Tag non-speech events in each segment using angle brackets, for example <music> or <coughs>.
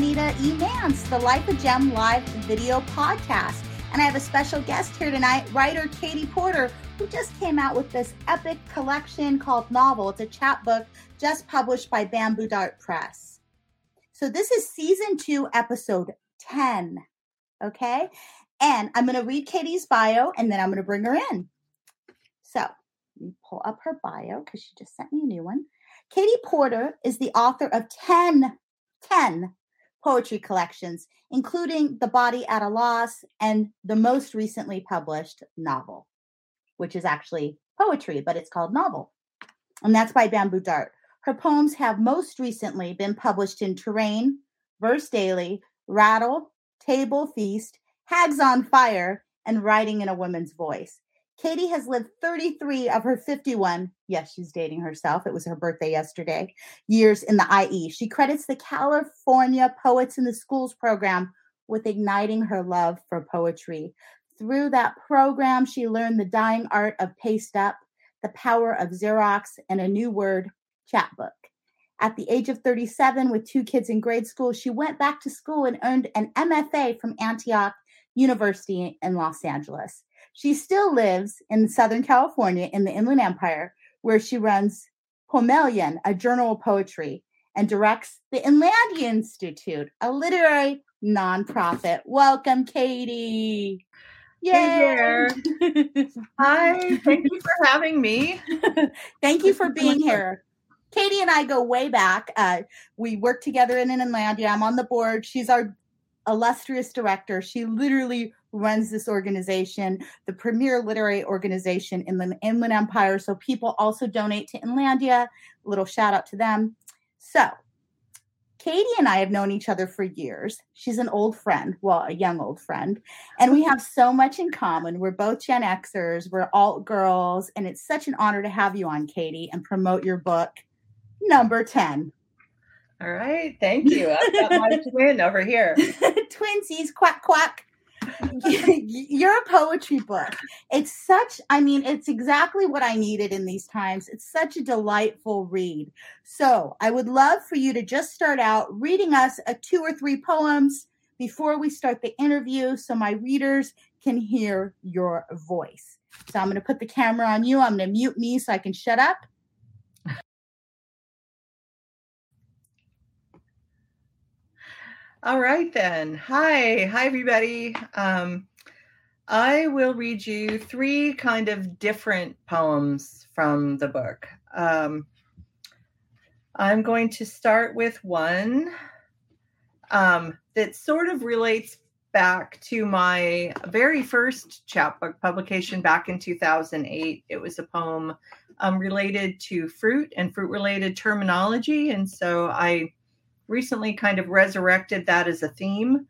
Juanita E. Mantz, the Life of JEM live video podcast. And I have a special guest here tonight, writer Cati Porter, who just came out with this epic collection called Novel. It's a chapbook just published by Bamboo Dart Press. So this is season two, episode 10. Okay. And I'm going to read Cati's bio and then I'm going to bring her in. So let me pull up her bio because she just sent me a new one. Cati Porter is the author of 10, 10 poetry collections, including The Body at a Loss and the most recently published novel, which is actually poetry, but it's called Novel. And that's by Bamboo Dart. Her poems have most recently been published in Terrain, Verse Daily, Rattle, Table Feast, Hags on Fire, and Writing in a Woman's Voice. Cati has lived 33 of her 51, yes, she's dating herself. It was her birthday yesterday, years in the IE. She credits the California Poets in the Schools program with igniting her love for poetry. Through that program, she learned the dying art of paste up, the power of Xerox, and a new word, chapbook. At the age of 37, with two kids in grade school, she went back to school and earned an MFA from Antioch University in Los Angeles. She still lives in Southern California in the Inland Empire, where she runs Poemeleon, a journal of poetry, and directs the Inlandia Institute, a literary nonprofit. Welcome, Cati. Yay. Hey Hi, <laughs> thank you for having me. thank you for being here. Cati and I go way back. Uh, we work together in an Inlandia. I'm on the board. She's our illustrious director. She literally runs this organization, the premier literary organization in the Inland Empire. So people also donate to Inlandia. A little shout out to them. So Cati and I have known each other for years. She's an old friend, well, a young old friend, and we have so much in common. We're both Gen Xers, we're alt girls, and it's such an honor to have you on, Cati, and promote your book, number 10. All right, thank you. I've got my <laughs> twin over here. Twinsies, quack, quack. <laughs> You're a poetry book. It's such, I mean, it's exactly what I needed in these times. It's such a delightful read. So I would love for you to just start out reading us a two or three poems before we start the interview so my readers can hear your voice. So I'm going to put the camera on you. I'm going to mute me so I can shut up. All right, then. Hi. Hi, everybody. Um, I will read you three kind of different poems from the book. Um, I'm going to start with one um, that sort of relates back to my very first chapbook publication back in 2008. It was a poem um, related to fruit and fruit related terminology. And so I recently kind of resurrected that as a theme.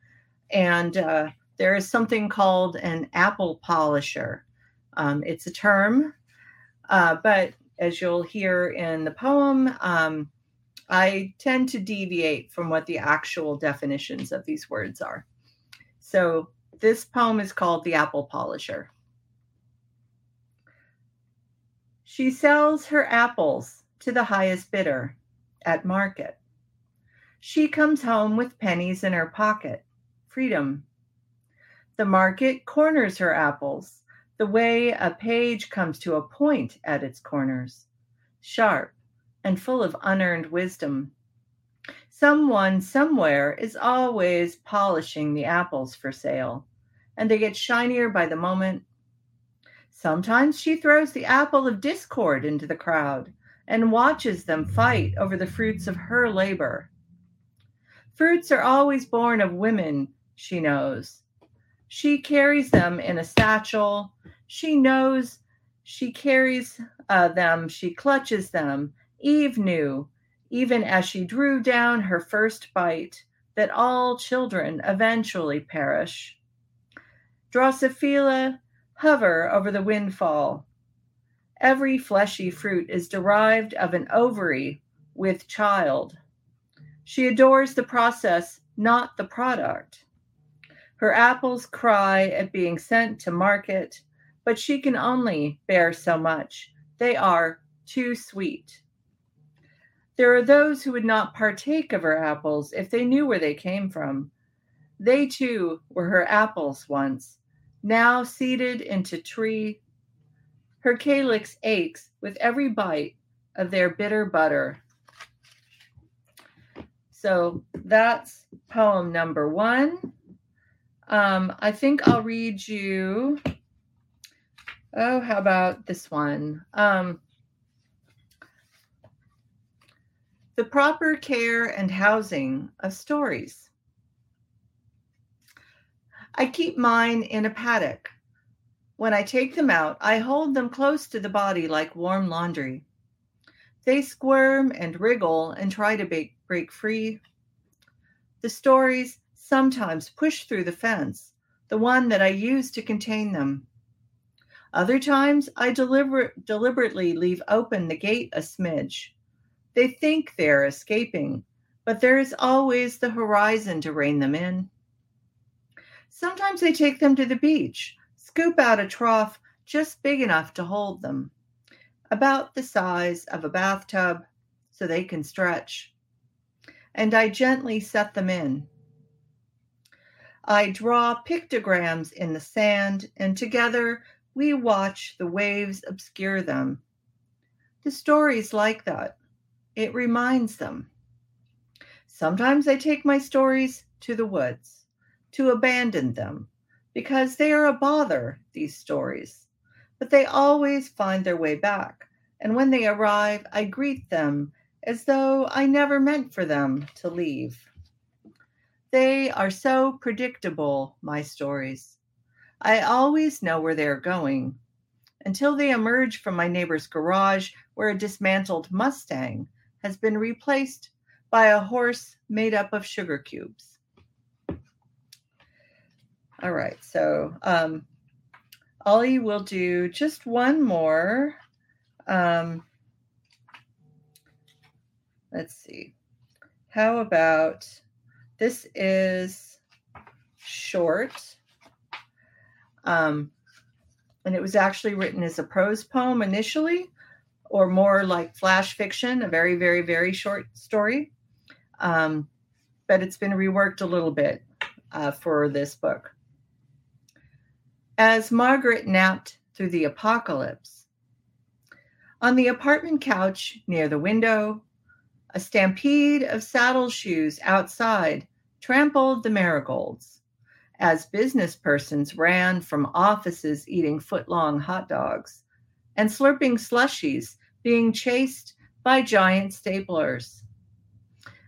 And uh, there is something called an apple polisher. Um, it's a term, uh, but as you'll hear in the poem, um, I tend to deviate from what the actual definitions of these words are. So this poem is called The Apple Polisher. She sells her apples to the highest bidder at market. She comes home with pennies in her pocket. Freedom. The market corners her apples the way a page comes to a point at its corners, sharp and full of unearned wisdom. Someone somewhere is always polishing the apples for sale, and they get shinier by the moment. Sometimes she throws the apple of discord into the crowd and watches them fight over the fruits of her labor. Fruits are always born of women, she knows. She carries them in a satchel. She knows she carries uh, them, she clutches them. Eve knew, even as she drew down her first bite, that all children eventually perish. Drosophila hover over the windfall. Every fleshy fruit is derived of an ovary with child. She adores the process, not the product. Her apples cry at being sent to market, but she can only bear so much. They are too sweet. There are those who would not partake of her apples if they knew where they came from. They too were her apples once, now seeded into tree. Her calyx aches with every bite of their bitter butter. So that's poem number one. Um, I think I'll read you. Oh, how about this one? Um, the proper care and housing of stories. I keep mine in a paddock. When I take them out, I hold them close to the body like warm laundry. They squirm and wriggle and try to break, break free. The stories sometimes push through the fence, the one that I use to contain them. Other times, I deliber- deliberately leave open the gate a smidge. They think they're escaping, but there is always the horizon to rein them in. Sometimes I take them to the beach, scoop out a trough just big enough to hold them, about the size of a bathtub so they can stretch and I gently set them in. I draw pictograms in the sand, and together we watch the waves obscure them. The story's like that. It reminds them. Sometimes I take my stories to the woods to abandon them because they are a bother, these stories. But they always find their way back. And when they arrive, I greet them as though I never meant for them to leave. They are so predictable, my stories. I always know where they're going until they emerge from my neighbor's garage where a dismantled Mustang has been replaced by a horse made up of sugar cubes. All right, so um, Ollie will do just one more. Um, let's see. How about this is short. Um, and it was actually written as a prose poem initially, or more like flash fiction, a very, very, very short story. Um, but it's been reworked a little bit uh, for this book. As Margaret napped through the apocalypse, on the apartment couch near the window, a stampede of saddle shoes outside trampled the marigolds as business persons ran from offices eating footlong hot dogs and slurping slushies being chased by giant staplers.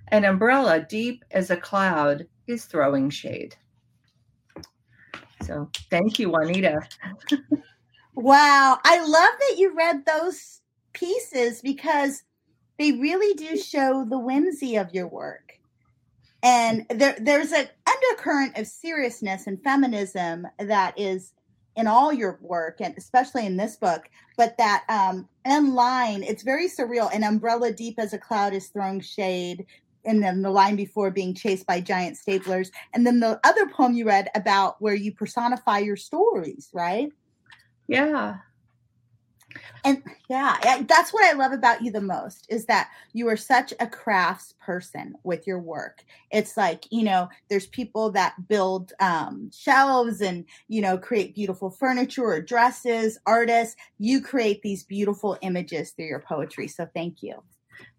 An umbrella deep as a cloud is throwing shade. So thank you, Juanita. <laughs> wow. I love that you read those pieces because they really do show the whimsy of your work. And there, there's an undercurrent of seriousness and feminism that is in all your work, and especially in this book. But that um, in line, it's very surreal. An umbrella deep as a cloud is throwing shade. And then the line before being chased by giant staplers. And then the other poem you read about where you personify your stories, right? Yeah. And yeah, that's what I love about you the most is that you are such a crafts person with your work. It's like, you know, there's people that build um, shelves and, you know, create beautiful furniture or dresses, artists. You create these beautiful images through your poetry. So thank you.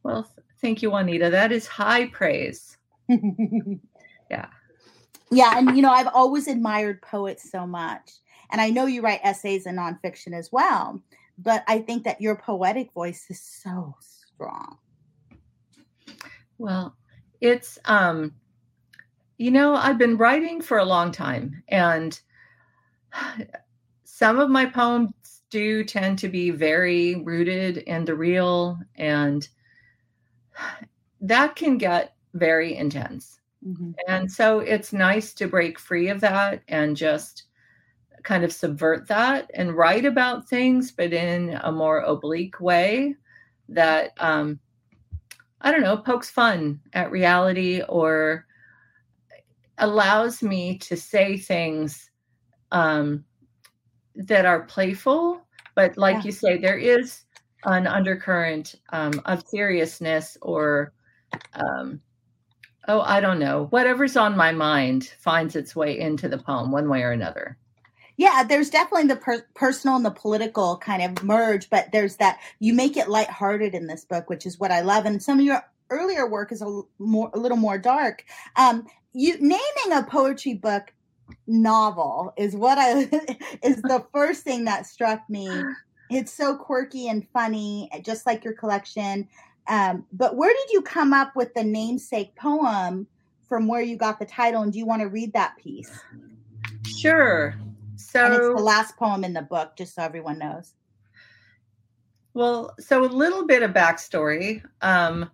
Well, thank you, Juanita. That is high praise. <laughs> yeah. Yeah. And, you know, I've always admired poets so much. And I know you write essays and nonfiction as well but I think that your poetic voice is so strong. Well, it's um you know, I've been writing for a long time and <sighs> some of my poems do tend to be very rooted in the real and <sighs> that can get very intense. Mm-hmm. And so it's nice to break free of that and just kind of subvert that and write about things, but in a more oblique way that, um, I don't know, pokes fun at reality or allows me to say things um, that are playful. But like yeah. you say, there is an undercurrent um, of seriousness or um, oh i don't know whatever's on my mind finds its way into the poem one way or another yeah there's definitely the per- personal and the political kind of merge but there's that you make it lighthearted in this book which is what i love and some of your earlier work is a more a little more dark um you naming a poetry book novel is what i <laughs> is the first thing that struck me it's so quirky and funny just like your collection um, but where did you come up with the namesake poem from where you got the title? And do you want to read that piece? Sure. So and it's the last poem in the book, just so everyone knows. Well, so a little bit of backstory. Um,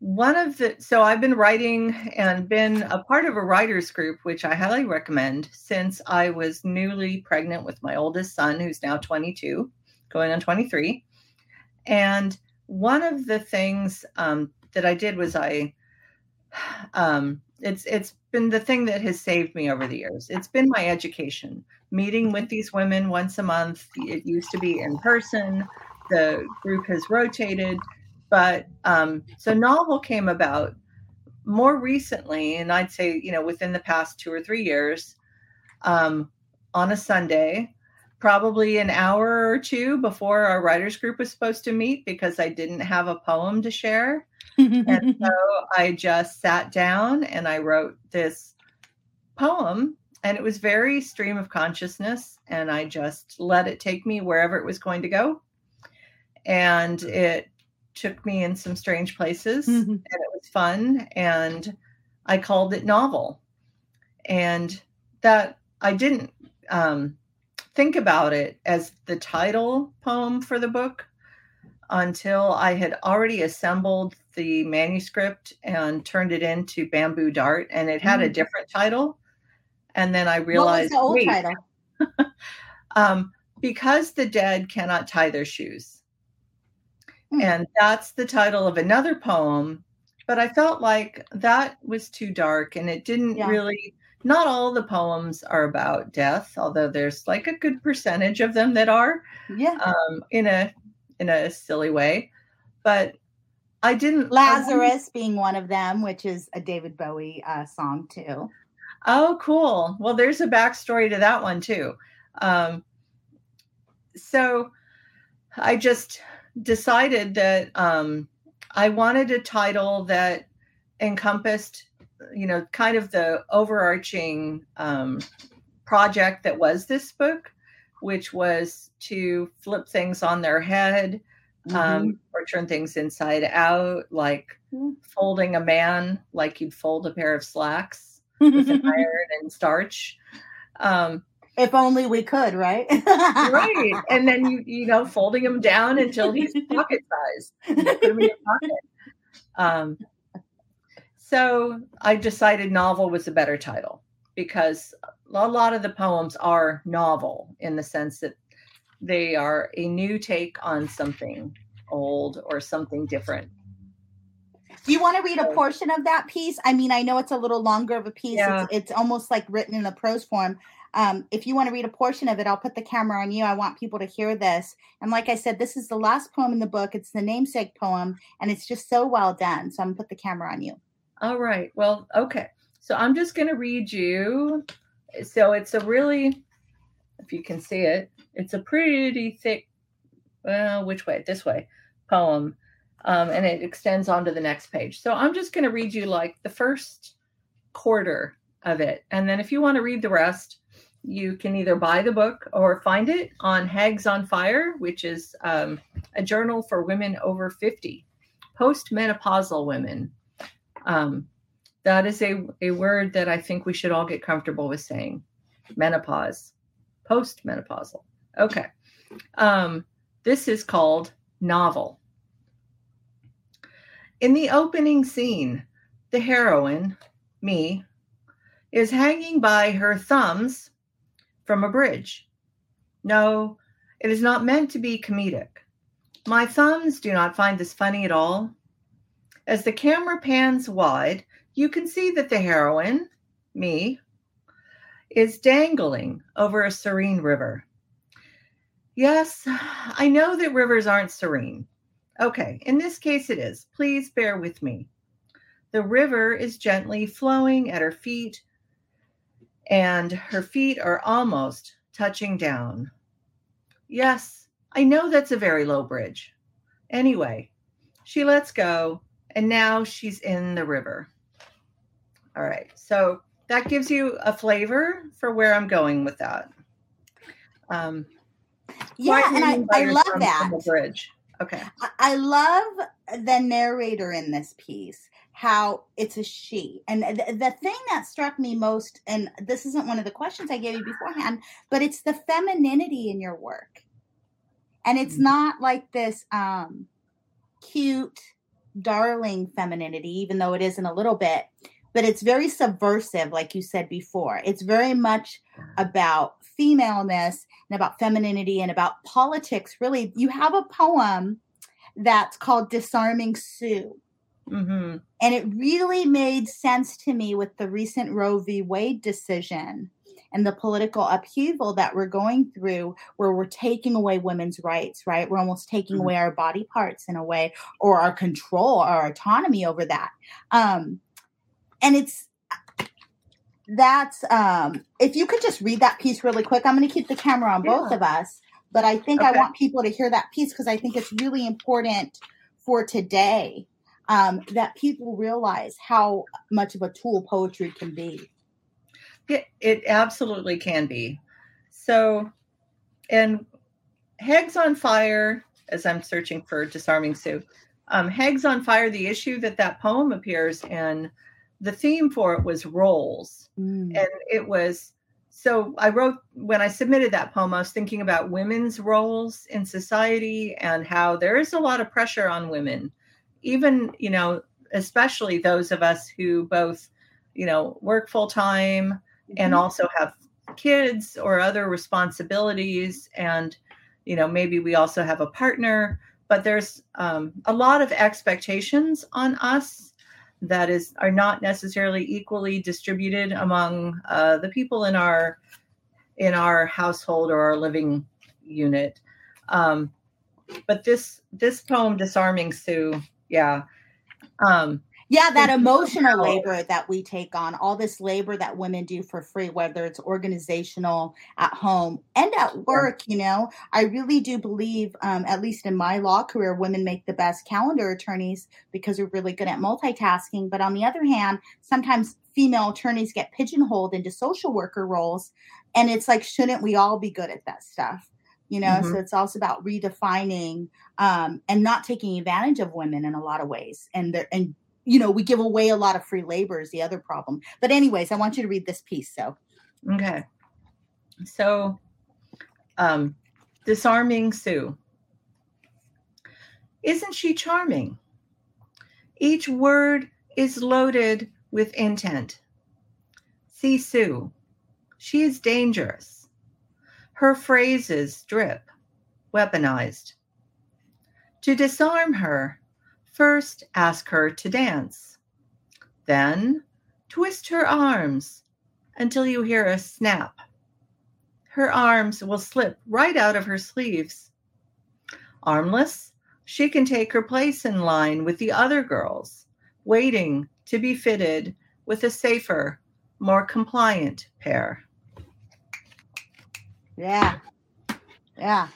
one of the so I've been writing and been a part of a writers group, which I highly recommend since I was newly pregnant with my oldest son, who's now 22, going on 23. And one of the things um, that I did was I, um, it's it's been the thing that has saved me over the years. It's been my education, meeting with these women once a month. It used to be in person. The group has rotated, but um, so novel came about more recently, and I'd say you know within the past two or three years, um, on a Sunday probably an hour or two before our writers group was supposed to meet because I didn't have a poem to share. <laughs> and so I just sat down and I wrote this poem and it was very stream of consciousness and I just let it take me wherever it was going to go. And it took me in some strange places mm-hmm. and it was fun and I called it novel. And that I didn't um think about it as the title poem for the book until I had already assembled the manuscript and turned it into Bamboo Dart, and it had mm. a different title. And then I realized, what was the old title? <laughs> um, because the dead cannot tie their shoes, mm. and that's the title of another poem. But I felt like that was too dark, and it didn't yeah. really not all the poems are about death, although there's like a good percentage of them that are. Yeah. Um, in a in a silly way, but I didn't. Lazarus I being one of them, which is a David Bowie uh, song too. Oh, cool. Well, there's a backstory to that one too. Um, so I just decided that um, I wanted a title that encompassed you know, kind of the overarching um, project that was this book, which was to flip things on their head um, mm-hmm. or turn things inside out, like mm-hmm. folding a man like you'd fold a pair of slacks with <laughs> iron and starch. Um, if only we could, right? right. And then you you know folding him down until he's <laughs> pocket size. Put him in your pocket. Um, so I decided novel was a better title because a lot of the poems are novel in the sense that they are a new take on something old or something different. Do you want to read a portion of that piece? I mean, I know it's a little longer of a piece. Yeah. It's, it's almost like written in a prose form. Um, if you want to read a portion of it, I'll put the camera on you. I want people to hear this. And like I said, this is the last poem in the book. It's the namesake poem, and it's just so well done. So I'm gonna put the camera on you. All right. Well, okay. So I'm just going to read you. So it's a really, if you can see it, it's a pretty thick, well, which way? This way, poem. Um, and it extends on to the next page. So I'm just going to read you like the first quarter of it. And then if you want to read the rest, you can either buy the book or find it on Hags on Fire, which is um, a journal for women over 50, postmenopausal women. Um, that is a, a word that I think we should all get comfortable with saying menopause, postmenopausal. Okay. Um, this is called novel. In the opening scene, the heroine, me, is hanging by her thumbs from a bridge. No, it is not meant to be comedic. My thumbs do not find this funny at all. As the camera pans wide, you can see that the heroine, me, is dangling over a serene river. Yes, I know that rivers aren't serene. Okay, in this case it is. Please bear with me. The river is gently flowing at her feet, and her feet are almost touching down. Yes, I know that's a very low bridge. Anyway, she lets go, and now she's in the river. All right, so that gives you a flavor for where I'm going with that. Um, yeah, and I, I love that. bridge. Okay. I love the narrator in this piece, how it's a she. And the, the thing that struck me most, and this isn't one of the questions I gave you beforehand, but it's the femininity in your work. And it's mm-hmm. not like this um, cute, darling femininity, even though it isn't a little bit but it's very subversive, like you said before. It's very much about femaleness and about femininity and about politics. Really, you have a poem that's called Disarming Sue. Mm-hmm. And it really made sense to me with the recent Roe v. Wade decision and the political upheaval that we're going through, where we're taking away women's rights, right? We're almost taking mm-hmm. away our body parts in a way, or our control, our autonomy over that. Um, and it's that's um if you could just read that piece really quick i'm going to keep the camera on both of us but i think okay. i want people to hear that piece because i think it's really important for today um, that people realize how much of a tool poetry can be. It, it absolutely can be. So and Hags on Fire, as I'm searching for Disarming Sue, um, Hags on Fire, the issue that that poem appears in the theme for it was roles. Mm. And it was so I wrote when I submitted that poem, I was thinking about women's roles in society and how there is a lot of pressure on women, even, you know, especially those of us who both, you know, work full time mm-hmm. and also have kids or other responsibilities. And, you know, maybe we also have a partner, but there's um, a lot of expectations on us that is are not necessarily equally distributed among uh, the people in our in our household or our living unit. Um, but this this poem, "Disarming Sue," yeah, um, yeah, that emotional labor that we take on, all this labor that women do for free, whether it's organizational, at home, and at work, you know, I really do believe, um, at least in my law career, women make the best calendar attorneys because we're really good at multitasking. But on the other hand, sometimes female attorneys get pigeonholed into social worker roles. And it's like, shouldn't we all be good at that stuff? you know mm-hmm. so it's also about redefining um, and not taking advantage of women in a lot of ways and and you know, we give away a lot of free labor is the other problem. But anyways, I want you to read this piece. So, okay. So, um, disarming Sue. Isn't she charming? Each word is loaded with intent. See Sue. She is dangerous. Her phrases drip, weaponized. To disarm her, First, ask her to dance. Then, twist her arms until you hear a snap. Her arms will slip right out of her sleeves. Armless, she can take her place in line with the other girls, waiting to be fitted with a safer, more compliant pair. Yeah. Yeah.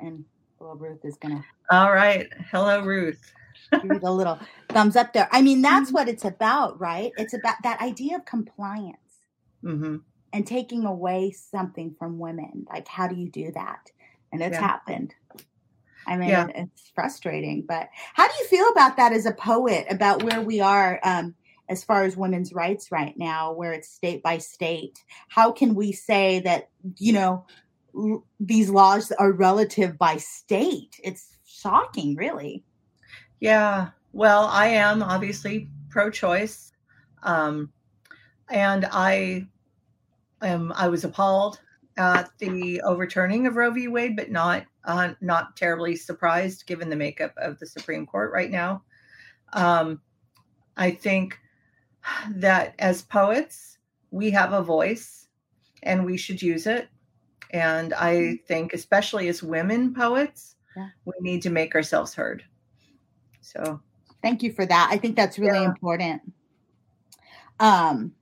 And well, Ruth is going to all right. Hello, Ruth. Give a little thumbs up there. I mean, that's mm-hmm. what it's about, right? It's about that idea of compliance mm-hmm. and taking away something from women. Like, how do you do that? And it's yeah. happened. I mean, yeah. it's frustrating, but how do you feel about that as a poet, about where we are um, as far as women's rights right now, where it's state by state? How can we say that, you know, these laws are relative by state? It's shocking, really. Yeah. Well, I am obviously pro choice. Um, and I am, I was appalled at the overturning of Roe v. Wade, but not, uh, not terribly surprised given the makeup of the Supreme Court right now. Um, I think that as poets, we have a voice and we should use it. And I Mm-hmm. think, especially as women poets, Yeah. we need to make ourselves heard. So, Thank you for that. I think that's really Yeah. important. Um,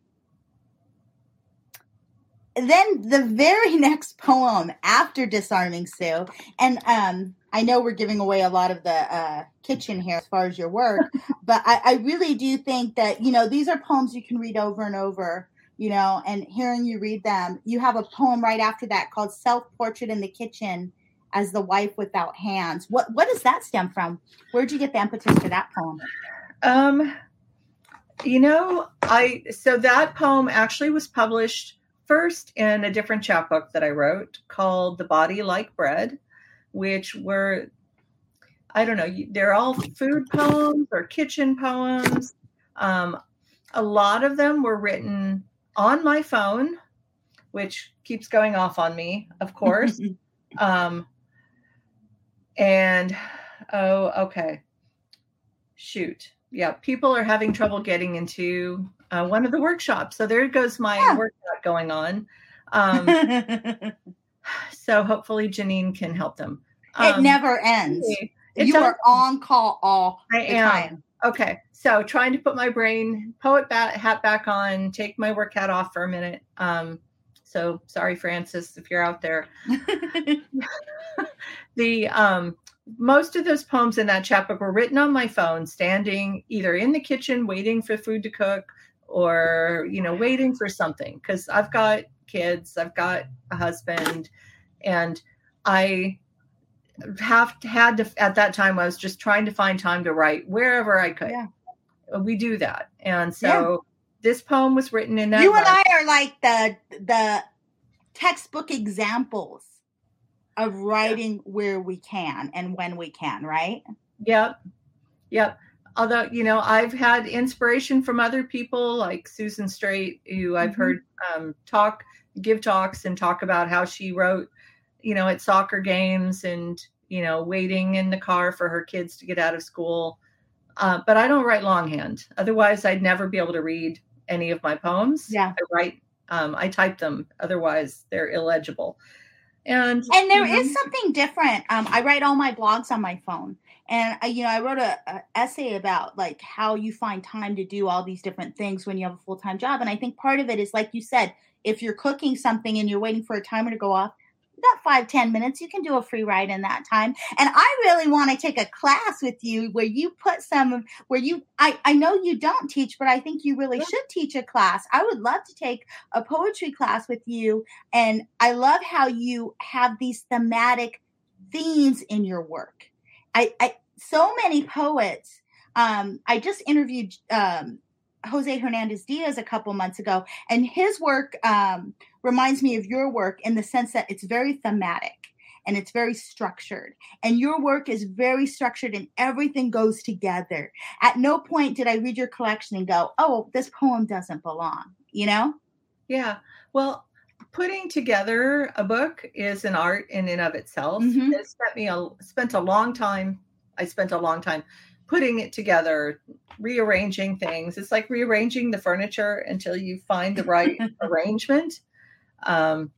then the very <laughs> next poem after disarming Sue, and um, I know we're giving away a lot of the uh, kitchen here as far as your work, <laughs> but I, I really do think that you know these are poems you can read over and over. You know, and hearing you read them, you have a poem right after that called "Self Portrait in the Kitchen." As the wife without hands, what what does that stem from? Where'd you get the impetus for that poem? um, you know, I so that poem actually was published first in a different chapbook that I wrote called "The Body Like Bread," which were I don't know, they're all food poems or kitchen poems. Um, a lot of them were written on my phone, which keeps going off on me, of course. <laughs> um, and oh, okay. Shoot. Yeah, people are having trouble getting into uh, one of the workshops. So there goes my Yeah. workout going on. Um, <laughs> so hopefully Janine can help them. Um, never ends. it you are on call all I the am. time. Okay, so trying to put my brain poet bat, hat back on, take my work hat off for a minute. Um, so sorry, Francis, if you're out there. <laughs> <laughs> the um, most of those poems in that chapbook were written on my phone, standing either in the kitchen waiting for food to cook, or you know waiting for something because I've got kids, I've got a husband, and I have had to at that time I was just trying to find time to write wherever I could. Yeah. We do that, and so this poem was written in that. you and. I are like the the textbook examples of writing where we can and when we can, right? Yep. Yep. Although, you know, I've had inspiration from other people like Susan Straight, who I've Mhm. heard um, talk, give talks and talk about how she wrote, you know, at soccer games and, you know, waiting in the car for her kids to get out of school. Uh, but I don't write longhand. Otherwise, I'd never be able to read any of my poems. Yeah. I write, um, I type them. Otherwise, they're illegible. And, And there you is something different. Um, I write all my blogs on my phone, and I, you know, I wrote a, a essay about like how you find time to do all these different things when you have a full time job. And I think part of it is like you said, if you're cooking something and you're waiting for a timer to go off, got five ten minutes. You can do a free ride in that time. And I really want to take a class with you where you put some of where you. I I know you don't teach, but I think you really Yeah. should teach a class. I would love to take a poetry class with you and I love how you have these thematic themes in your work. I, I so many poets. Um, I just interviewed um, Jose Hernandez Diaz a couple months ago, and his work um, reminds me of your work in the sense that it's very thematic and it's very structured. And your work is very structured, and everything goes together. At no point did I read your collection and go, "Oh, this poem doesn't belong." You know? Yeah. Well, putting together a book is an art in and of itself. Mhm. It spent me a spent a long time. I spent a long time putting it together, rearranging things. It's like rearranging the furniture until you find the right <laughs> arrangement. Um,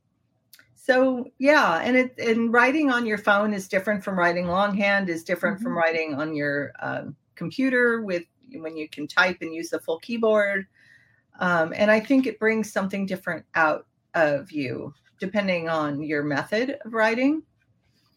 so yeah, and it and writing on your phone is different from writing longhand. Is different from Mhm. writing on your um, computer with when you can type and use the full keyboard. Um, and I think it brings something different out of you depending on your method of writing.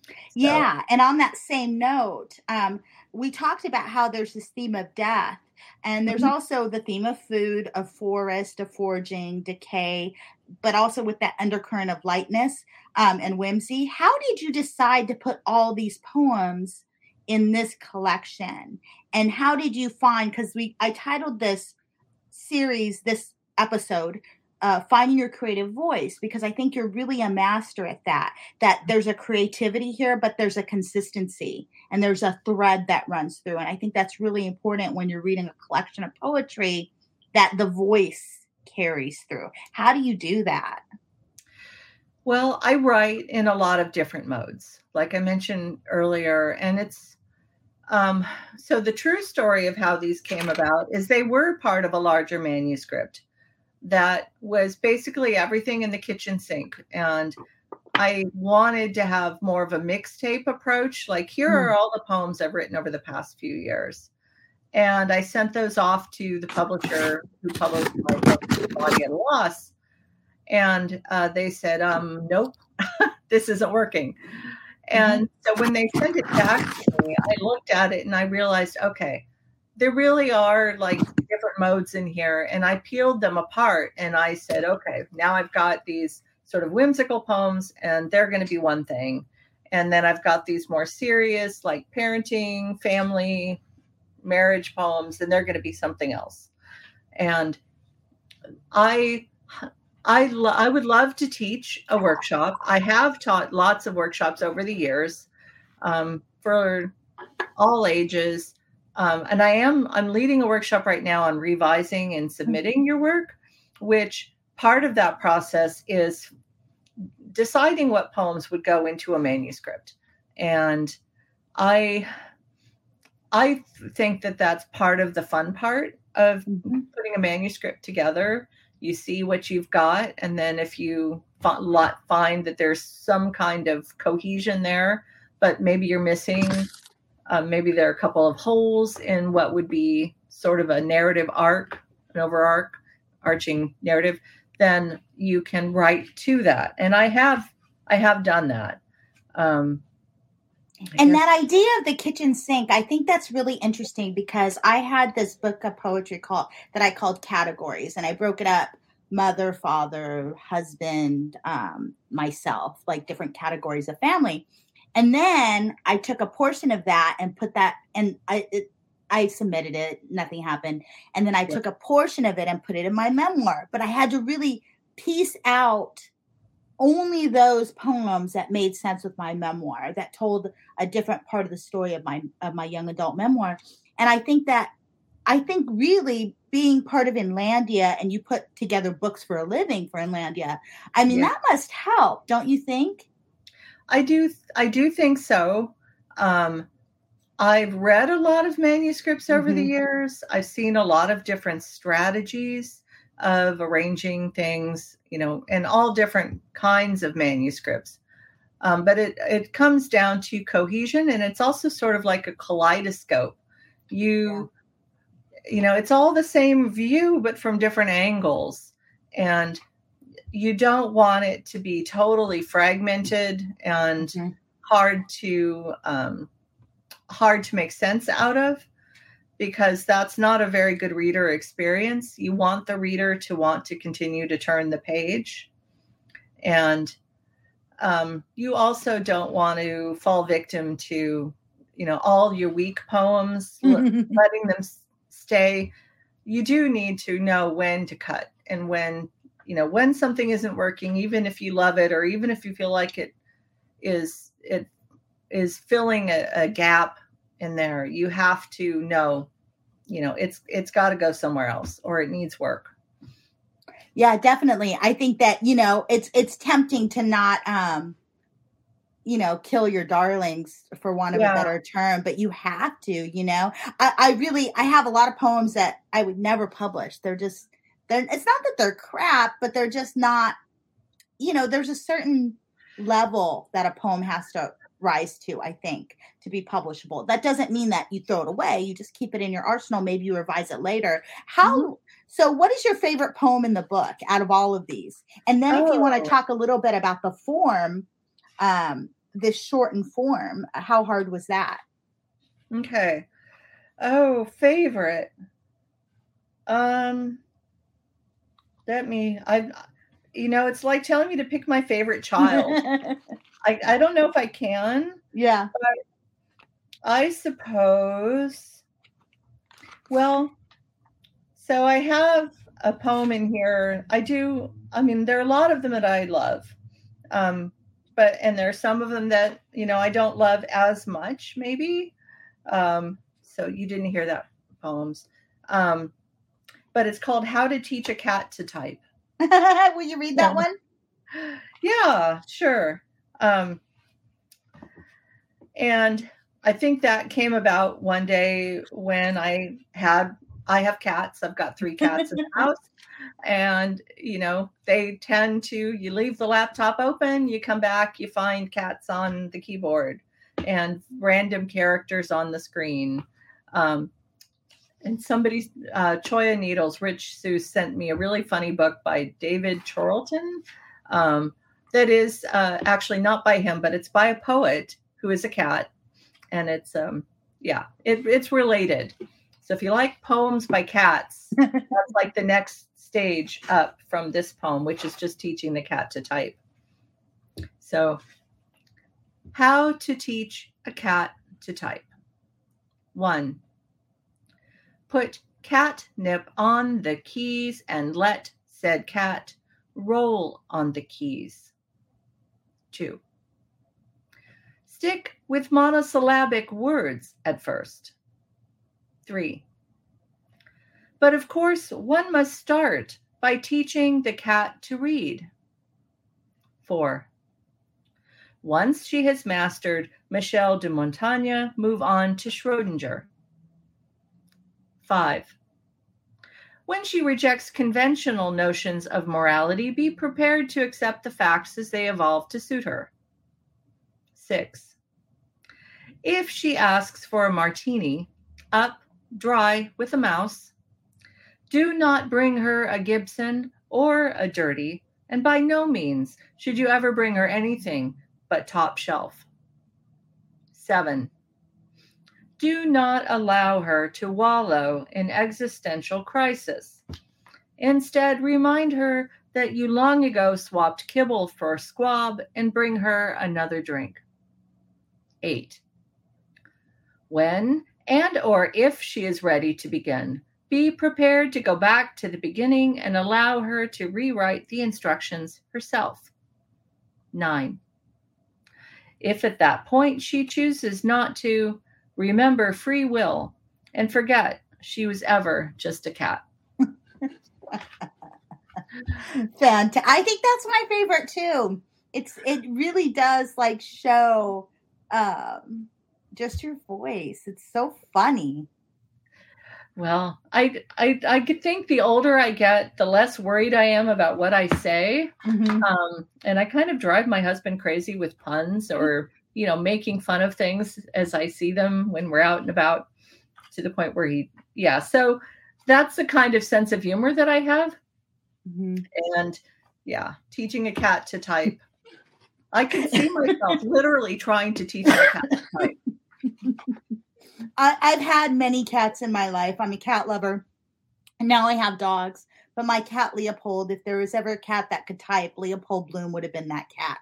So- Yeah, and on that same note, um, we talked about how there's this theme of death, and there's Mhm. also the theme of food, of forest, of foraging, decay, but also with that undercurrent of lightness um, and whimsy. How did you decide to put all these poems in this collection? And how did you find? Because we, I titled this series, this episode, uh, finding your creative voice, because I think you're really a master at that that there's a creativity here, but there's a consistency and there's a thread that runs through. And I think that's really important when you're reading a collection of poetry that the voice carries through. How do you do that? Well, I write in a lot of different modes, like I mentioned earlier. And it's um, so the true story of how these came about is they were part of a larger manuscript that was basically everything in the kitchen sink. And I wanted to have more of a mixtape approach. Like, here Mm. are all the poems I've written over the past few years. And I sent those off to the publisher who published my book, Body at a Loss. And uh, they said, um, nope, <laughs> this isn't working. And so when they sent it back to me, I looked at it and I realized, okay, there really are like different modes in here. And I peeled them apart and I said, okay, now I've got these sort of whimsical poems and they're going to be one thing. And then I've got these more serious, like parenting, family, marriage poems, and they're going to be something else. And I I lo- I would love to teach a workshop. I have taught lots of workshops over the years um, for all ages, um, and I am I'm leading a workshop right now on revising and submitting your work, which part of that process is deciding what poems would go into a manuscript, and I I think that that's part of the fun part of Mhm. putting a manuscript together. You see what you've got and then if you lot- find that there's some kind of cohesion there but maybe you're missing uh, maybe there are a couple of holes in what would be sort of a narrative arc an overarch arching narrative then you can write to that and i have i have done that um And that idea of the kitchen sink, I think that's really interesting because I had this book of poetry called that I called categories, and I broke it up: mother, father, husband, um, myself, like different categories of family. And then I took a portion of that and put that, and I it, I submitted it. Nothing happened, and then I Yeah. took a portion of it and put it in my memoir. But I had to really piece out only those poems that made sense with my memoir that told a different part of the story of my of my young adult memoir and i think that i think really being part of inlandia and you put together books for a living for inlandia i mean Yeah. that must help don't you think I do I do think so. Um, I've read a lot of manuscripts over the Mhm. years. I've seen a lot of different strategies of arranging things, you know, and all different kinds of manuscripts. Um, but it it comes down to cohesion, and it's also sort of like a kaleidoscope. You, you know, it's all the same view, but from different angles, and you don't want it to be totally fragmented and Mhm. hard to um, hard to make sense out of because that's not a very good reader experience. You want the reader to want to continue to turn the page. And um, you also don't want to fall victim to you know all your weak poems <laughs> letting them stay. You do need to know when to cut and when you know when something isn't working even if you love it or even if you feel like it is it is filling a, a gap in there you have to know you know it's it's got to go somewhere else or it needs work. Yeah definitely. I think that you know it's it's tempting to not um you know kill your darlings for want of Yeah. a better term but you have to you know? I, I really i have a lot of poems that i would never publish. They're just it's not that they're crap but they're just not you know there's a certain level that a poem has to rise to i think to be publishable. That doesn't mean that you throw it away you just keep it in your arsenal maybe you revise it later. How so what is your favorite poem in the book out of all of these? And then if you want Oh. to talk a little bit about the form um this shortened form how hard was that? Okay. Oh favorite. Um let me i you know it's like telling me to pick my favorite child <laughs> I, I don't know if i can yeah I suppose. Well, so I have a poem in here. I do. I mean, there are a lot of them that I love, um, but and there are some of them that you know I don't love as much. Maybe. Um, so you didn't hear that poems, um, but it's called "How to Teach a Cat to Type." <laughs> will you read that Yeah. one <gasps> Yeah, sure. Um, and I think that came about one day when I had I have cats. I've got three cats in the <laughs> house. And, you know, they tend to, you leave the laptop open, you come back, you find cats on the keyboard and random characters on the screen. Um, and somebody, uh, Choya Needles, Rich Seuss sent me a really funny book by David Charlton um, that is uh, actually not by him, but it's by a poet who is a cat. And it's, um, yeah, it, it's related. So if you like poems by cats, <laughs> that's like the next stage up from this poem, which is just teaching the cat to type. So, how to teach a cat to type. One, put catnip on the keys and let said cat roll on the keys. Two, stick with monosyllabic words at first. Three, but of course, one must start by teaching the cat to read. Four, once she has mastered Michel de Montaigne, move on to Schrodinger. 5. When she rejects conventional notions of morality, be prepared to accept the facts as they evolve to suit her. 6. If she asks for a martini, up, dry, with a mouse, do not bring her a Gibson or a dirty, and by no means should you ever bring her anything but top shelf. 7 do not allow her to wallow in existential crisis. Instead, remind her that you long ago swapped kibble for squab and bring her another drink. 8. When and or if she is ready to begin, be prepared to go back to the beginning and allow her to rewrite the instructions herself. 9. If at that point she chooses not to, remember free will, and forget she was ever just a cat. <laughs> Fantastic. I think that's my favorite too. It's it really does like show um just your voice. It's so funny. Well, I I I think the older I get, the less worried I am about what I say. Mm-hmm. Um, and I kind of drive my husband crazy with puns or you know, making fun of things as I see them when we're out and about to the point where he, yeah. So that's the kind of sense of humor that I have. Mm-hmm. And yeah, teaching a cat to type. I can see myself <laughs> literally trying to teach a cat to type. I, I've had many cats in my life. I'm a cat lover. And now I have dogs. But my cat Leopold, if there was ever a cat that could type, Leopold Bloom would have been that cat.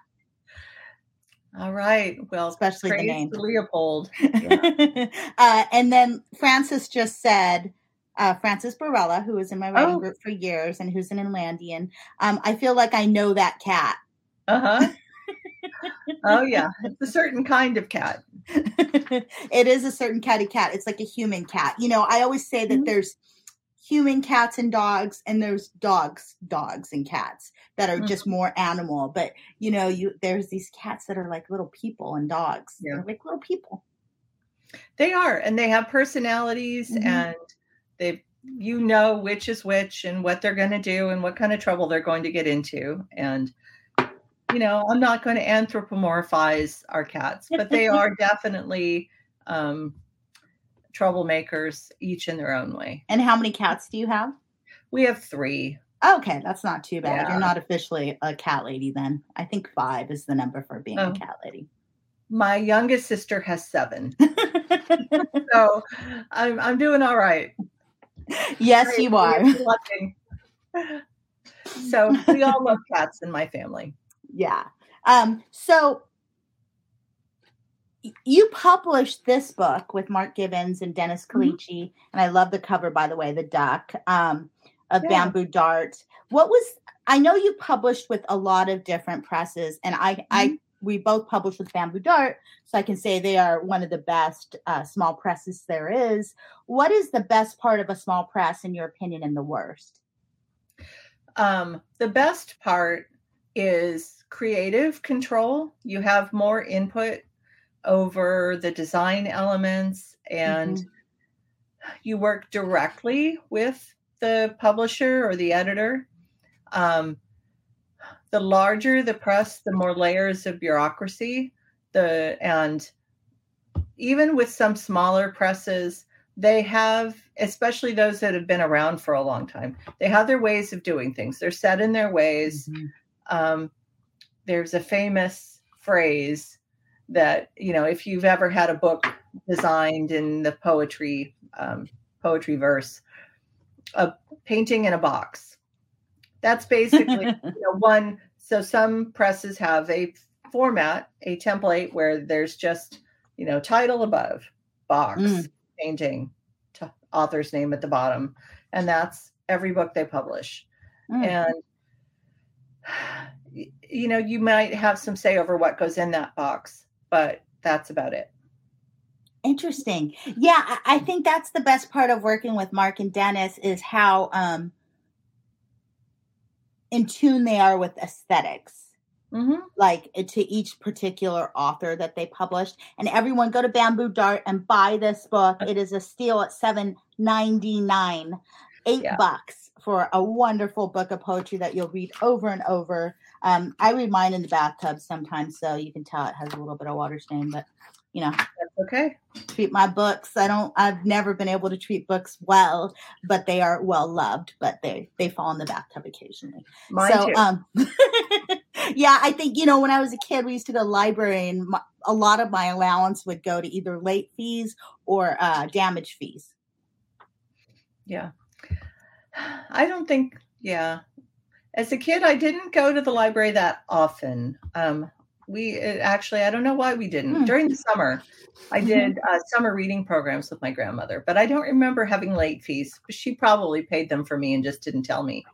All right. Well, especially the name Leopold. Yeah. <laughs> uh, and then Francis just said, uh, Francis Barella, who was in my writing oh. group for years and who's an Inlandian. Um, I feel like I know that cat. Uh huh. <laughs> oh yeah, it's a certain kind of cat. <laughs> it is a certain catty cat. It's like a human cat. You know, I always say that mm-hmm. there's human cats and dogs and there's dogs dogs and cats that are mm-hmm. just more animal but you know you there's these cats that are like little people and dogs yeah. they're like little people they are and they have personalities mm-hmm. and they you know which is which and what they're going to do and what kind of trouble they're going to get into and you know i'm not going to anthropomorphize our cats but they <laughs> are definitely um troublemakers, each in their own way. And how many cats do you have? We have three. Okay, that's not too bad. Yeah. You're not officially a cat lady then. I think five is the number for being oh. a cat lady. My youngest sister has seven. <laughs> so I'm I'm doing all right. Yes, Great. you are. So we all <laughs> love cats in my family. Yeah. Um, so you published this book with Mark Givens and Dennis Callaci, mm-hmm. and I love the cover, by the way, the duck um, of yeah. Bamboo Dart. What was I know you published with a lot of different presses, and I, mm-hmm. I we both published with Bamboo Dart, so I can say they are one of the best uh, small presses there is. What is the best part of a small press, in your opinion, and the worst? Um, the best part is creative control. You have more input over the design elements and mm-hmm. you work directly with the publisher or the editor. Um, the larger the press, the more layers of bureaucracy. The and even with some smaller presses, they have, especially those that have been around for a long time, they have their ways of doing things. They're set in their ways. Mm-hmm. Um, there's a famous phrase that you know if you've ever had a book designed in the poetry um, poetry verse a painting in a box that's basically <laughs> you know, one so some presses have a format a template where there's just you know title above box mm. painting t- author's name at the bottom and that's every book they publish mm. and <sighs> you know you might have some say over what goes in that box but that's about it. Interesting. Yeah i think that's the best part of working with mark and dennis is how um in tune they are with esthetics mm-hmm. like eh, to each particular author that they published. And everyone go to bamboo dart and buy this book. It is a steal at 7.99 eight yeah. bucks for a wonderful book of poetry that you'll read over and over um, I read mine in the bathtub sometimes, so you can tell it has a little bit of water stain, but you know, that's okay. Treat my books. I don't. I've never been able to treat books well, but they are well loved. But they they fall in the bathtub occasionally. Mine so, too. um, <laughs> yeah, I think you know when I was a kid, we used to go to the library, and my, a lot of my allowance would go to either late fees or uh, damage fees. Yeah, <sighs> I don't think. Yeah, as a kid, I didn't go to the library that often. Um, we actually, I don't know why we didn't. Hmm. During the summer, I mm-hmm. did uh, summer reading programs with my grandmother, but I don't remember having late fees. She probably paid them for me and just didn't tell me.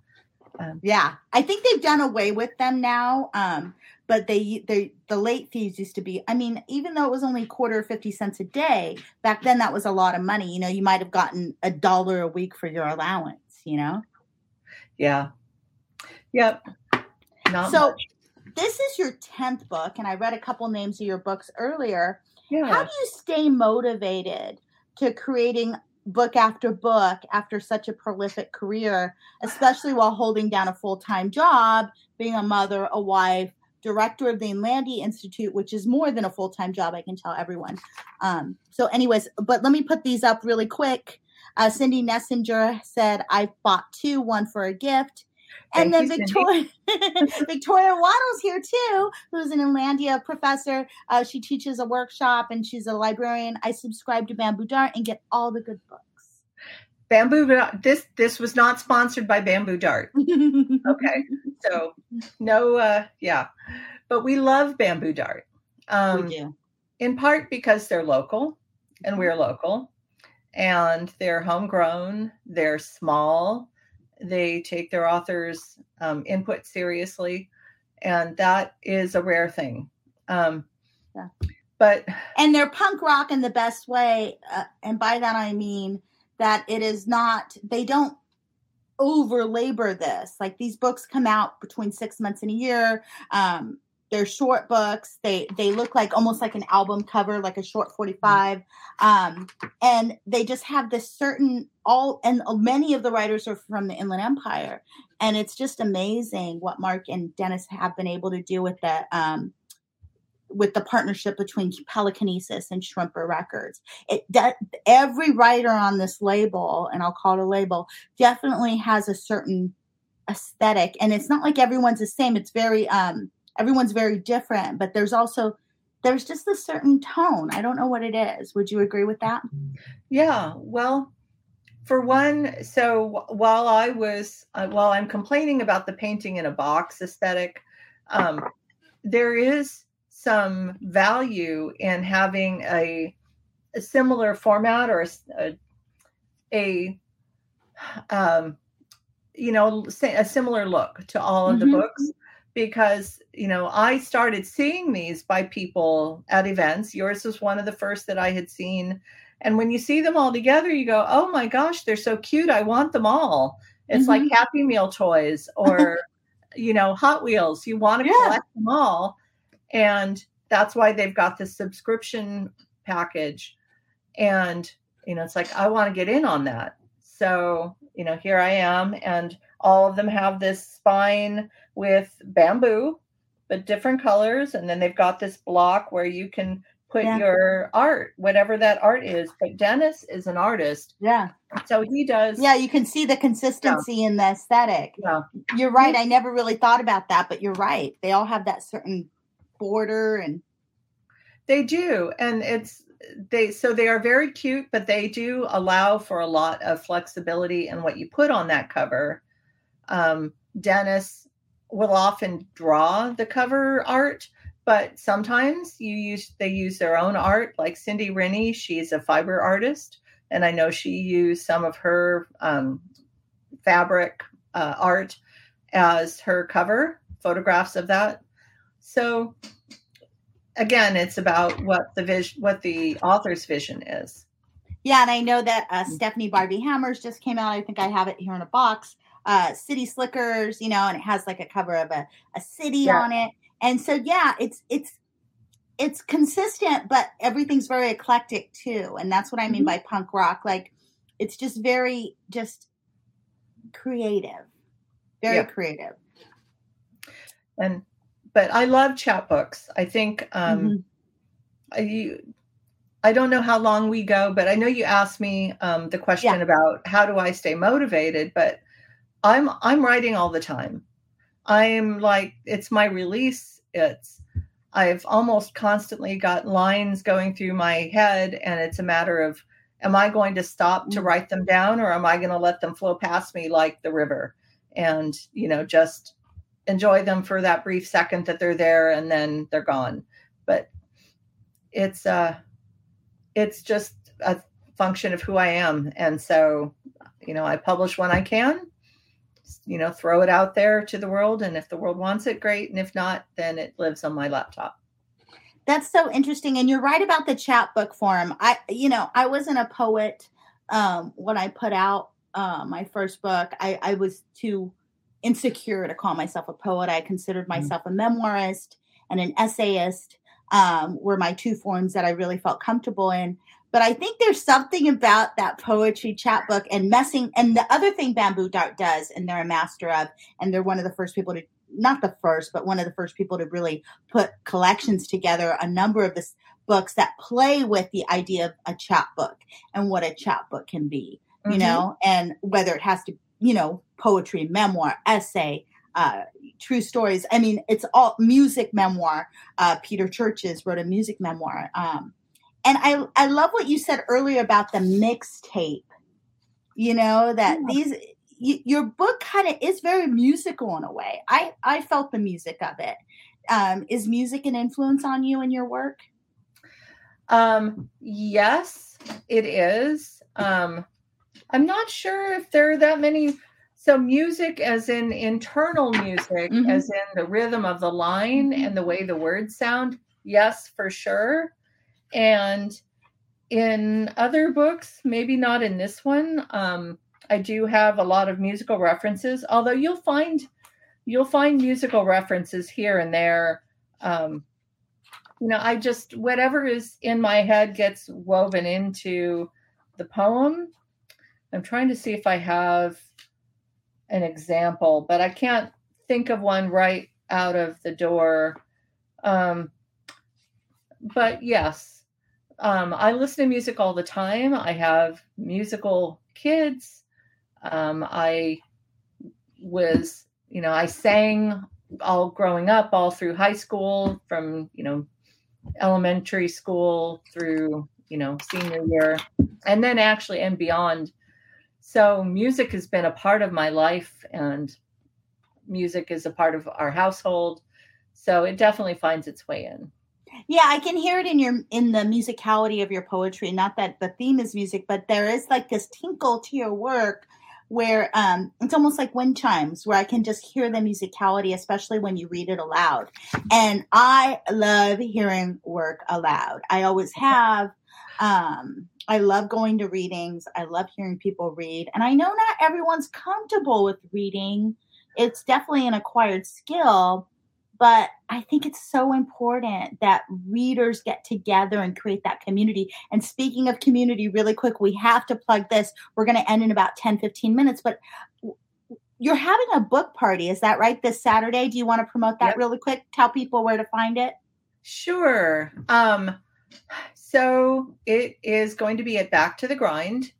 Um, yeah, I think they've done away with them now. Um, but they, they, the late fees used to be. I mean, even though it was only quarter fifty cents a day back then, that was a lot of money. You know, you might have gotten a dollar a week for your allowance. You know. Yeah, Yep. Not so much. this is your 10th book, and I read a couple names of your books earlier. Yeah. How do you stay motivated to creating book after book after such a prolific career, especially while holding down a full time job, being a mother, a wife, director of the Inlandia Institute, which is more than a full time job, I can tell everyone. Um, so, anyways, but let me put these up really quick. Uh, Cindy Nessinger said, I bought two, one for a gift and then Victoria <laughs> Victoria Waddle's here too, who's an Inlandia professor. Uh, she teaches a workshop and she's a librarian. I subscribe to Bamboo Dart and get all the good books. Bamboo this this was not sponsored by Bamboo Dart. <laughs> okay, so no, uh, yeah, but we love Bamboo Dart. Um, we do. In part because they're local, and we're local, and they're homegrown. They're small they take their authors' um, input seriously, and that is a rare thing. Um, yeah. But and they're punk rock in the best way, uh, and by that I mean that it is not. They don't over labor this. Like these books come out between six months and a year. Um, they're short books. They they look like almost like an album cover like a short 45 um, and they just have this certain all and many of the writers are from the inland empire. And it's just amazing what mark and dennis have been able to do with the um, with the partnership between Pelekinesis and Shrimper Records. It that every writer on this label, and I'll call it a label, definitely has a certain aesthetic, and it's not like everyone's the same. It's very um, everyone's very different, but there's also there's just a certain tone. I don't know what it is. Would you agree with that? Yeah. Well, for one, so while I was uh, while I'm complaining about the painting in a box aesthetic, um, there is some value in having a, a similar format or a, a, um, you know a similar look to all of mm-hmm. the books because you know i started seeing these by people at events. Yours was one of the first that i had seen. And when you see them all together you go oh my gosh they're so cute. I want them all. It's mm-hmm. like happy meal toys or <laughs> you know hot wheels. You want to yeah. collect them all. And that's why they've got this subscription package. And you know, it's like I want to get in on that. So, you know, here I am, and all of them have this spine with bamboo, but different colors. And then they've got this block where you can put yeah. your art, whatever that art is. But Dennis is an artist. Yeah. So he does. Yeah, you can see the consistency yeah. in the aesthetic. Yeah. You're right. I never really thought about that, but you're right. They all have that certain border and they do. And it's they so they are very cute, but they do allow for a lot of flexibility in what you put on that cover. Um, Dennis will often draw the cover art, but sometimes you use they use their own art. Like Cindy Rinne, she's a fiber artist, and I know she used some of her um, fabric uh, art as her cover photographs of that. So again, it's about what the vision, what the author's vision is. Yeah, and I know that uh, Stephanie Barbé Hammer's just came out. I think I have it here in a box. Uh, city Slickers, you know, and it has like a cover of a, a city yeah. on it. And so, yeah, it's it's it's consistent, but everything's very eclectic too. And that's what I mean mm-hmm. by punk rock. Like, it's just very just creative, very yeah. creative. And but I love chapbooks. I think um, mm-hmm. you. I don't know how long we go, but I know you asked me um, the question yeah. about how do I stay motivated. But I'm I'm writing all the time. I'm like it's my release. It's I've almost constantly got lines going through my head, and it's a matter of am I going to stop to mm-hmm. write them down, or am I going to let them flow past me like the river, and you know just enjoy them for that brief second that they're there and then they're gone but it's uh it's just a function of who i am and so you know i publish when i can you know throw it out there to the world and if the world wants it great and if not then it lives on my laptop that's so interesting and you're right about the chapbook form i you know i wasn't a poet um when i put out uh, my first book i i was too insecure to call myself a poet. I considered mm-hmm. myself mm-hmm. a memoirist and an essayist um, were my two forms that I really felt comfortable in. But I think there's something about that poetry chapbook and messing. And the other thing Bamboo Dart does, and they're a master of, and they're one of the first people to, not the first, but one of the first people to really put collections together, a number of this books that play with the idea of a chapbook and what a chapbook can be, you mm-hmm. know, and whether it has to you know, poetry, memoir, essay, uh, true stories. I mean, it's all music memoir. Uh, Peter Cherches wrote a music memoir. Um, and I, I love what you said earlier about the mixtape. You know that yeah. these y- your book kind of is very musical in a way. I I felt the music of it. Um, is music an influence on you in your work? Um, yes, it is. Um, I'm not sure if there are that many. So, music, as in internal music, mm-hmm. as in the rhythm of the line and the way the words sound, yes, for sure. And in other books, maybe not in this one, um, I do have a lot of musical references. Although you'll find you'll find musical references here and there. Um, you know, I just whatever is in my head gets woven into the poem I'm trying to see if I have an example, but I can't think of one right out of the door. Um, but yes, um, I listen to music all the time. I have musical kids. Um, I was, you know, I sang all growing up, all through high school, from, you know, elementary school through, you know, senior year, and then actually and beyond so music has been a part of my life and music is a part of our household. So it definitely finds its way in. Yeah, I can hear it in your in the musicality of your poetry. Not that the theme is music, but there is like this tinkle to your work where um, it's almost like wind chimes, where I can just hear the musicality, especially when you read it aloud. And I love hearing work aloud. I always have. Um, I love going to readings. I love hearing people read. And I know not everyone's comfortable with reading. It's definitely an acquired skill, but I think it's so important that readers get together and create that community. And speaking of community, really quick, we have to plug this. We're going to end in about 10, 15 minutes, but you're having a book party. Is that right? This Saturday? Do you want to promote that yep. really quick? Tell people where to find it. Sure. Um, so it is going to be at Back to the Grind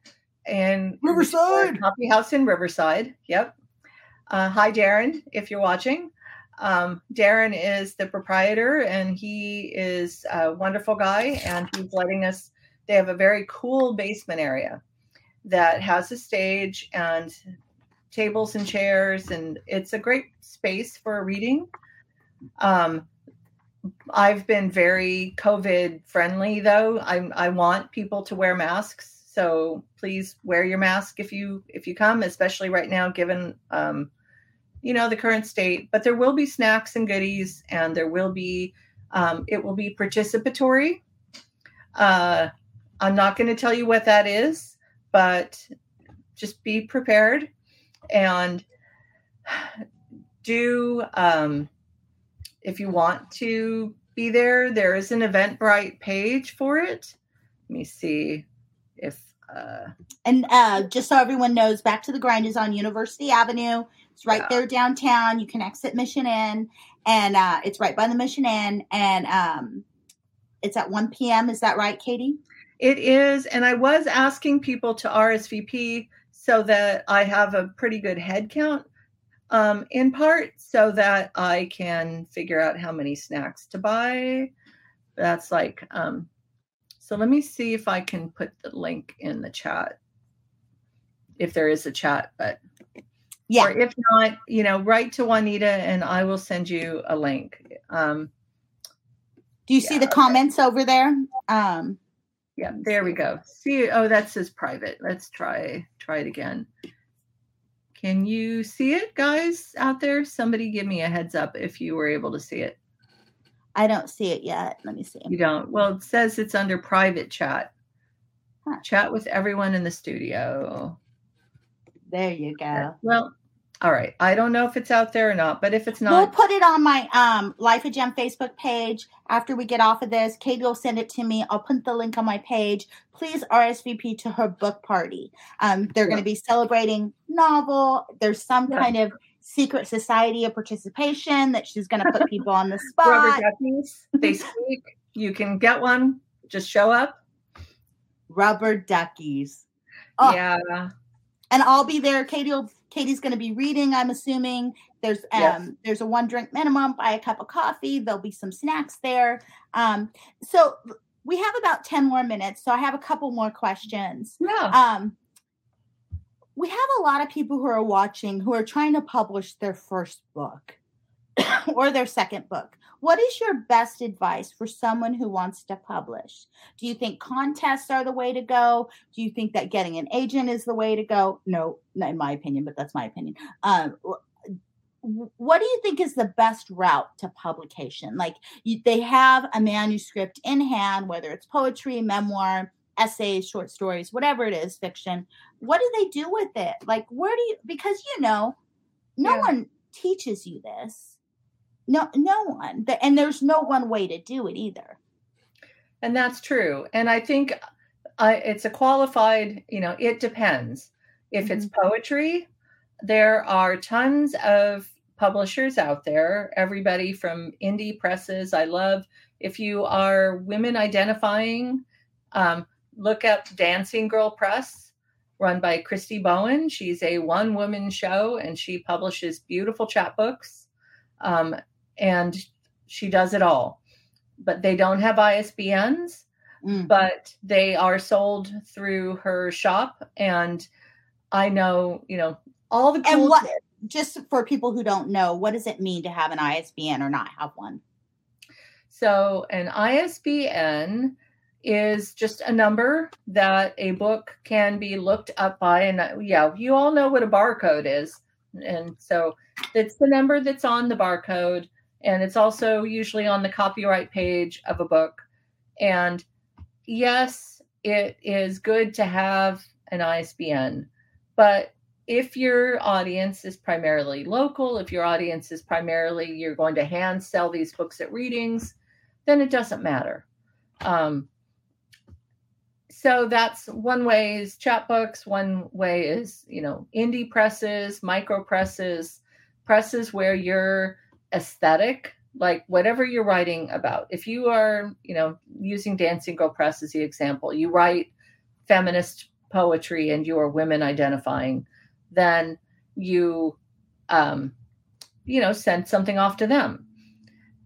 and Riverside Coffee House in Riverside. Yep. Uh, hi, Darren, if you're watching. Um, Darren is the proprietor, and he is a wonderful guy, and he's letting us. They have a very cool basement area that has a stage and tables and chairs, and it's a great space for a reading. Um, I've been very COVID friendly, though. I, I want people to wear masks, so please wear your mask if you if you come, especially right now, given um, you know, the current state, but there will be snacks and goodies and there will be, um, it will be participatory. Uh, I'm not going to tell you what that is, but just be prepared and do, um, if you want to be there, there is an Eventbrite page for it. Let me see if. Uh, and uh, just so everyone knows, Back to the Grind is on University Avenue it's right yeah. there downtown. You can exit Mission Inn, and uh, it's right by the Mission Inn, and um, it's at 1 p.m. Is that right, Cati? It is, and I was asking people to RSVP so that I have a pretty good head count. Um, in part so that I can figure out how many snacks to buy. That's like, um, so let me see if I can put the link in the chat, if there is a chat, but yeah. Or if not, you know, write to Juanita and I will send you a link. Um, Do you yeah, see the comments over there? Um, yeah, there we go. See, oh, that says private. Let's try try it again. Can you see it, guys out there? Somebody give me a heads up if you were able to see it. I don't see it yet. Let me see. You don't. Well, it says it's under private chat. Huh. Chat with everyone in the studio. There you go. Well, all right. I don't know if it's out there or not, but if it's not, we'll put it on my um, Life of JEM Facebook page after we get off of this. Cati will send it to me. I'll put the link on my page. Please RSVP to her book party. Um, they're yeah. going to be celebrating novel. There's some yeah. kind of secret society of participation that she's going to put people on the <laughs> spot. Rubber duckies. They speak. You can get one. Just show up. Rubber duckies. Oh. Yeah and I'll be there. Cati will, Cati's going to be reading. I'm assuming there's um yes. there's a one drink minimum. Buy a cup of coffee. There'll be some snacks there. Um, so we have about ten more minutes. So I have a couple more questions. Yeah. Um, we have a lot of people who are watching who are trying to publish their first book <coughs> or their second book. What is your best advice for someone who wants to publish? Do you think contests are the way to go? Do you think that getting an agent is the way to go? No, not in my opinion, but that's my opinion. Um, what do you think is the best route to publication? Like you, they have a manuscript in hand, whether it's poetry, memoir, essays, short stories, whatever it is, fiction. What do they do with it? Like, where do you, because you know, no yeah. one teaches you this no, no one. And there's no one way to do it either. And that's true. And I think uh, it's a qualified, you know, it depends. If mm-hmm. it's poetry, there are tons of publishers out there, everybody from indie presses. I love if you are women identifying, um, look up Dancing Girl Press, run by Kristy Bowen. She's a one woman show and she publishes beautiful chapbooks. Um, and she does it all. But they don't have ISBNs, mm. but they are sold through her shop. And I know, you know, all the cool. And what, just for people who don't know, what does it mean to have an ISBN or not have one? So, an ISBN is just a number that a book can be looked up by. And yeah, you all know what a barcode is. And so it's the number that's on the barcode and it's also usually on the copyright page of a book. And yes, it is good to have an ISBN, but if your audience is primarily local, if your audience is primarily you're going to hand sell these books at readings, then it doesn't matter. Um, so that's one way is chapbooks. One way is you know indie presses, micro presses, presses where your aesthetic, like whatever you're writing about. If you are you know using Dancing Girl Press as the example, you write feminist poetry and you are women identifying then you um, you know send something off to them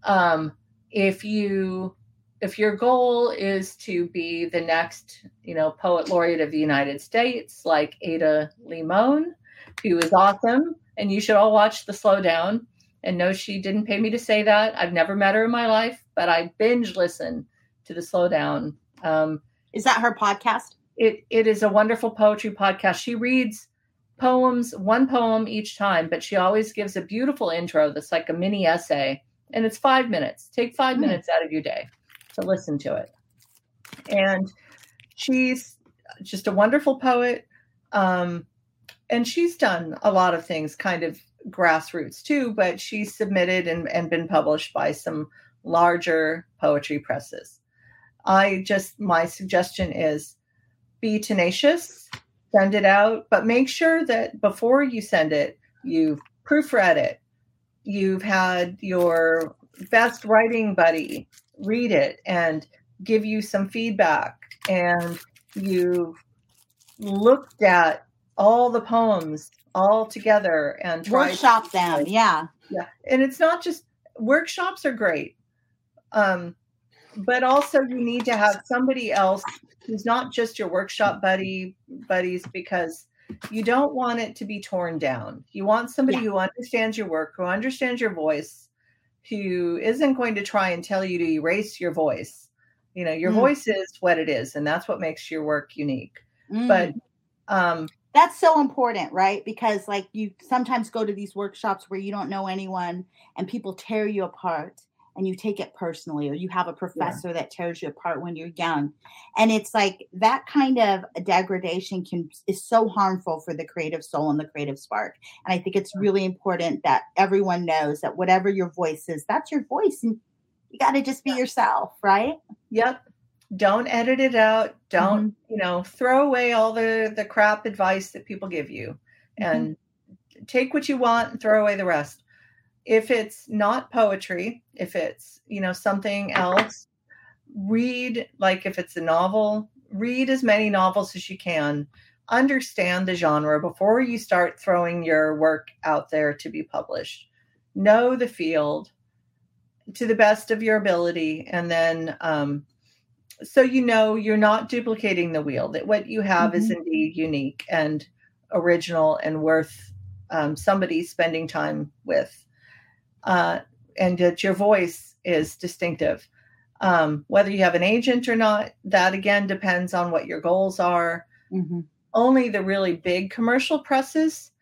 um, if you if your goal is to be the next you know poet laureate of the united states like ada limon who is awesome and you should all watch the slowdown and no she didn't pay me to say that i've never met her in my life but i binge listen to the slowdown um, is that her podcast it, it is a wonderful poetry podcast she reads poems, one poem each time, but she always gives a beautiful intro that's like a mini essay. And it's five minutes. Take five mm. minutes out of your day to listen to it. And she's just a wonderful poet. Um, and she's done a lot of things kind of grassroots too, but she's submitted and, and been published by some larger poetry presses. I just, my suggestion is be tenacious send it out, but make sure that before you send it, you've proofread it. You've had your best writing buddy read it and give you some feedback. And you've looked at all the poems all together and workshop to, them. Yeah. Yeah. And it's not just workshops are great. Um, but also you need to have somebody else who's not just your workshop buddy buddies because you don't want it to be torn down. You want somebody yeah. who understands your work, who understands your voice, who isn't going to try and tell you to erase your voice. You know, your mm. voice is what it is, and that's what makes your work unique. Mm. But um that's so important, right? Because like you sometimes go to these workshops where you don't know anyone and people tear you apart and you take it personally or you have a professor yeah. that tears you apart when you're young. And it's like that kind of degradation can is so harmful for the creative soul and the creative spark. And i think it's really important that everyone knows that whatever your voice is that's your voice and you got to just be yourself right? Yep don't edit it out don't mm-hmm. you know throw away all the the crap advice that people give you mm-hmm. and take what you want and throw away the rest if it's not poetry, if it's, you know, something else, read like if it's a novel, read as many novels as you can. Understand the genre before you start throwing your work out there to be published. Know the field to the best of your ability, and then um, so you know you're not duplicating the wheel. That what you have mm-hmm. is indeed unique and original and worth um, somebody spending time with uh, and that your voice is distinctive. Um, whether you have an agent or not, that again depends on what your goals are. Mm-hmm. Only the really big commercial presses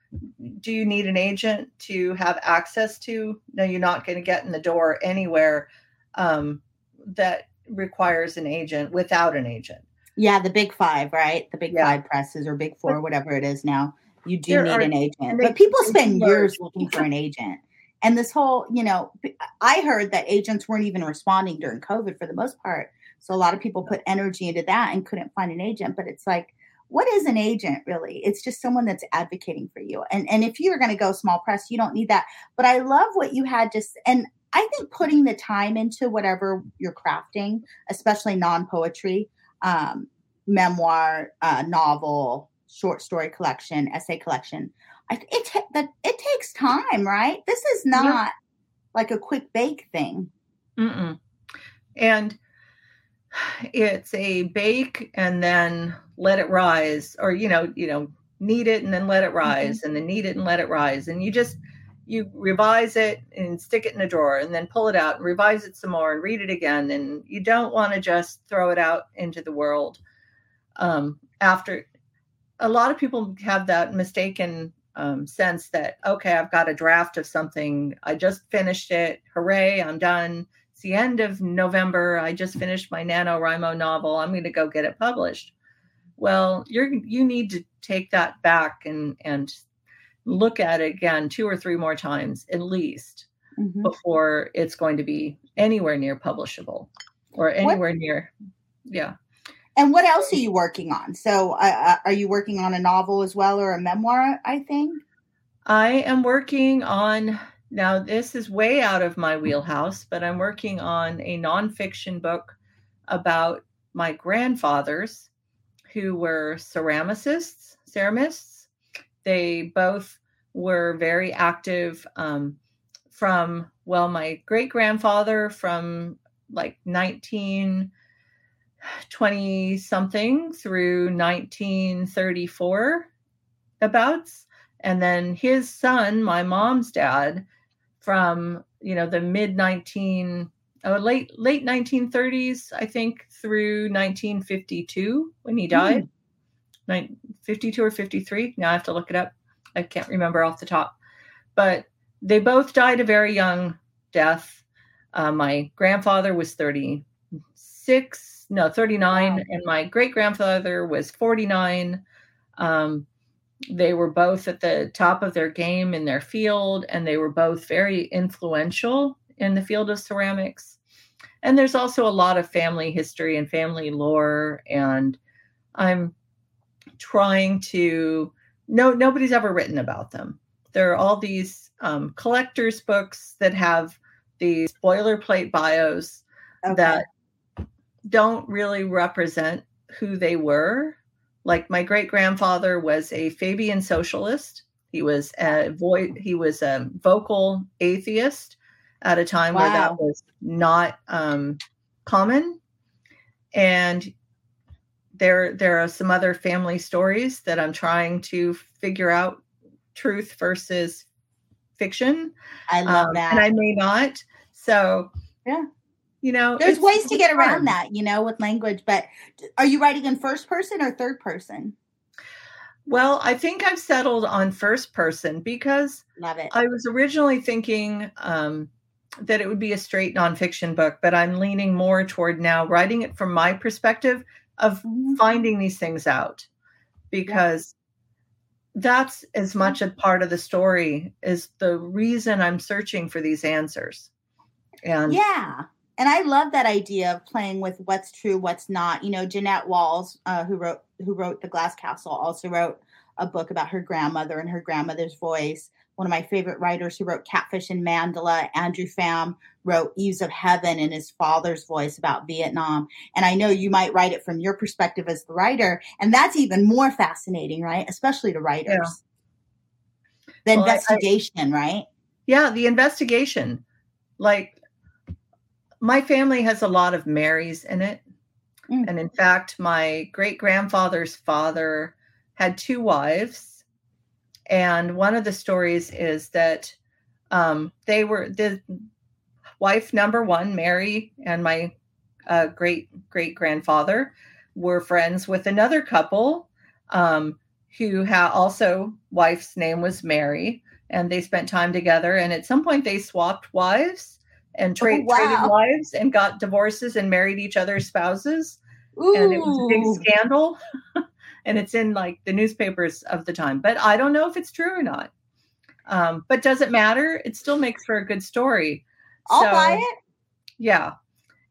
do you need an agent to have access to? No, you're not going to get in the door anywhere um, that requires an agent without an agent. Yeah, the big five, right? The big yeah. five presses or big four, whatever it is now. You do there need are, an agent. But people spend years looking for an agent. And this whole, you know, I heard that agents weren't even responding during COVID for the most part. So a lot of people put energy into that and couldn't find an agent. But it's like, what is an agent really? It's just someone that's advocating for you. And and if you're going to go small press, you don't need that. But I love what you had just and I think putting the time into whatever you're crafting, especially non poetry, um, memoir, uh, novel, short story collection, essay collection, it ta- that it takes time, right? This is not yeah. like a quick bake thing. Mm-mm. And it's a bake and then let it rise, or you know, you know, knead it and then let it rise, mm-hmm. and then knead it and let it rise, and you just you revise it and stick it in a drawer, and then pull it out and revise it some more and read it again, and you don't want to just throw it out into the world. Um, after a lot of people have that mistaken um, sense that okay i've got a draft of something i just finished it hooray i'm done it's the end of november i just finished my NaNoWriMo novel i'm going to go get it published well you're you need to take that back and and look at it again two or three more times at least Mhm. before it's going to be anywhere near publishable or anywhere near yeah And what else are you working on? So, uh, uh, are you working on a novel as well or a memoir? I think. i am working on now this is way out of my wheelhouse but i'm working on a nonfiction book about my grandfathers who were ceramicists ceramists they both were very active um, from well my great grandfather from like 1920 something through 1934 abouts. And then his son my mom's dad from you know the mid 19 oh, late late 1930s i think through 1952 when he died. Nin- 52 or 53 now i have to look it up. I can't remember off the top. But they both died a very young death. Uh, my grandfather was 36 no 39 Wow. and my great grandfather was 49 um, they were both at the top of their game in their field and they were both very influential in the field of ceramics. And there's also a lot of family history and family lore and i'm trying to no nobody's ever written about them there are all these um, collectors books that have these boilerplate bios Okay. that don't really represent who they were. Like my great grandfather was a Fabian socialist. He was a vo- he was a vocal atheist at a time where that was not um, common. And there there are some other family stories that I'm trying to figure out truth versus fiction. I love Um, that. And I may not. So Yeah. You know, There's ways to get around that, you know, with language. But are you writing in first person or third person? Well, I think I've settled on first person because Love it. I was originally thinking um, that it would be a straight nonfiction book, but I'm leaning more toward now writing it from my perspective of finding these things out because that's as much a part of the story as the reason I'm searching for these answers. And Yeah. And I love that idea of playing with what's true, what's not. You know, Jeannette Walls, uh, who wrote who wrote The Glass Castle, also wrote a book about her grandmother and her grandmother's voice. One of my favorite writers who wrote Catfish and Mandala, Andrew Pham, wrote Eaves of Heaven in his father's voice about Vietnam. And I know you might write it from your perspective as the writer, and that's even more fascinating, right? Especially to writers. The Well, I- I- investigation, right? yeah, the investigation. Like my family has a lot of Marys in it. Mm. And in fact, my great grandfather's father had two wives. And one of the stories is that um, they were the wife number one, Mary, and my uh, great great grandfather were friends with another couple um, who ha- also wife's name was Mary, and they spent time together. And at some point, they swapped wives and tra- Oh, wow. traded wives and got divorces and married each other's spouses Ooh. and it was a big scandal <laughs> and it's in like the newspapers of the time but i don't know if it's true or not um, but does it matter it still makes for a good story I'll So, buy it. yeah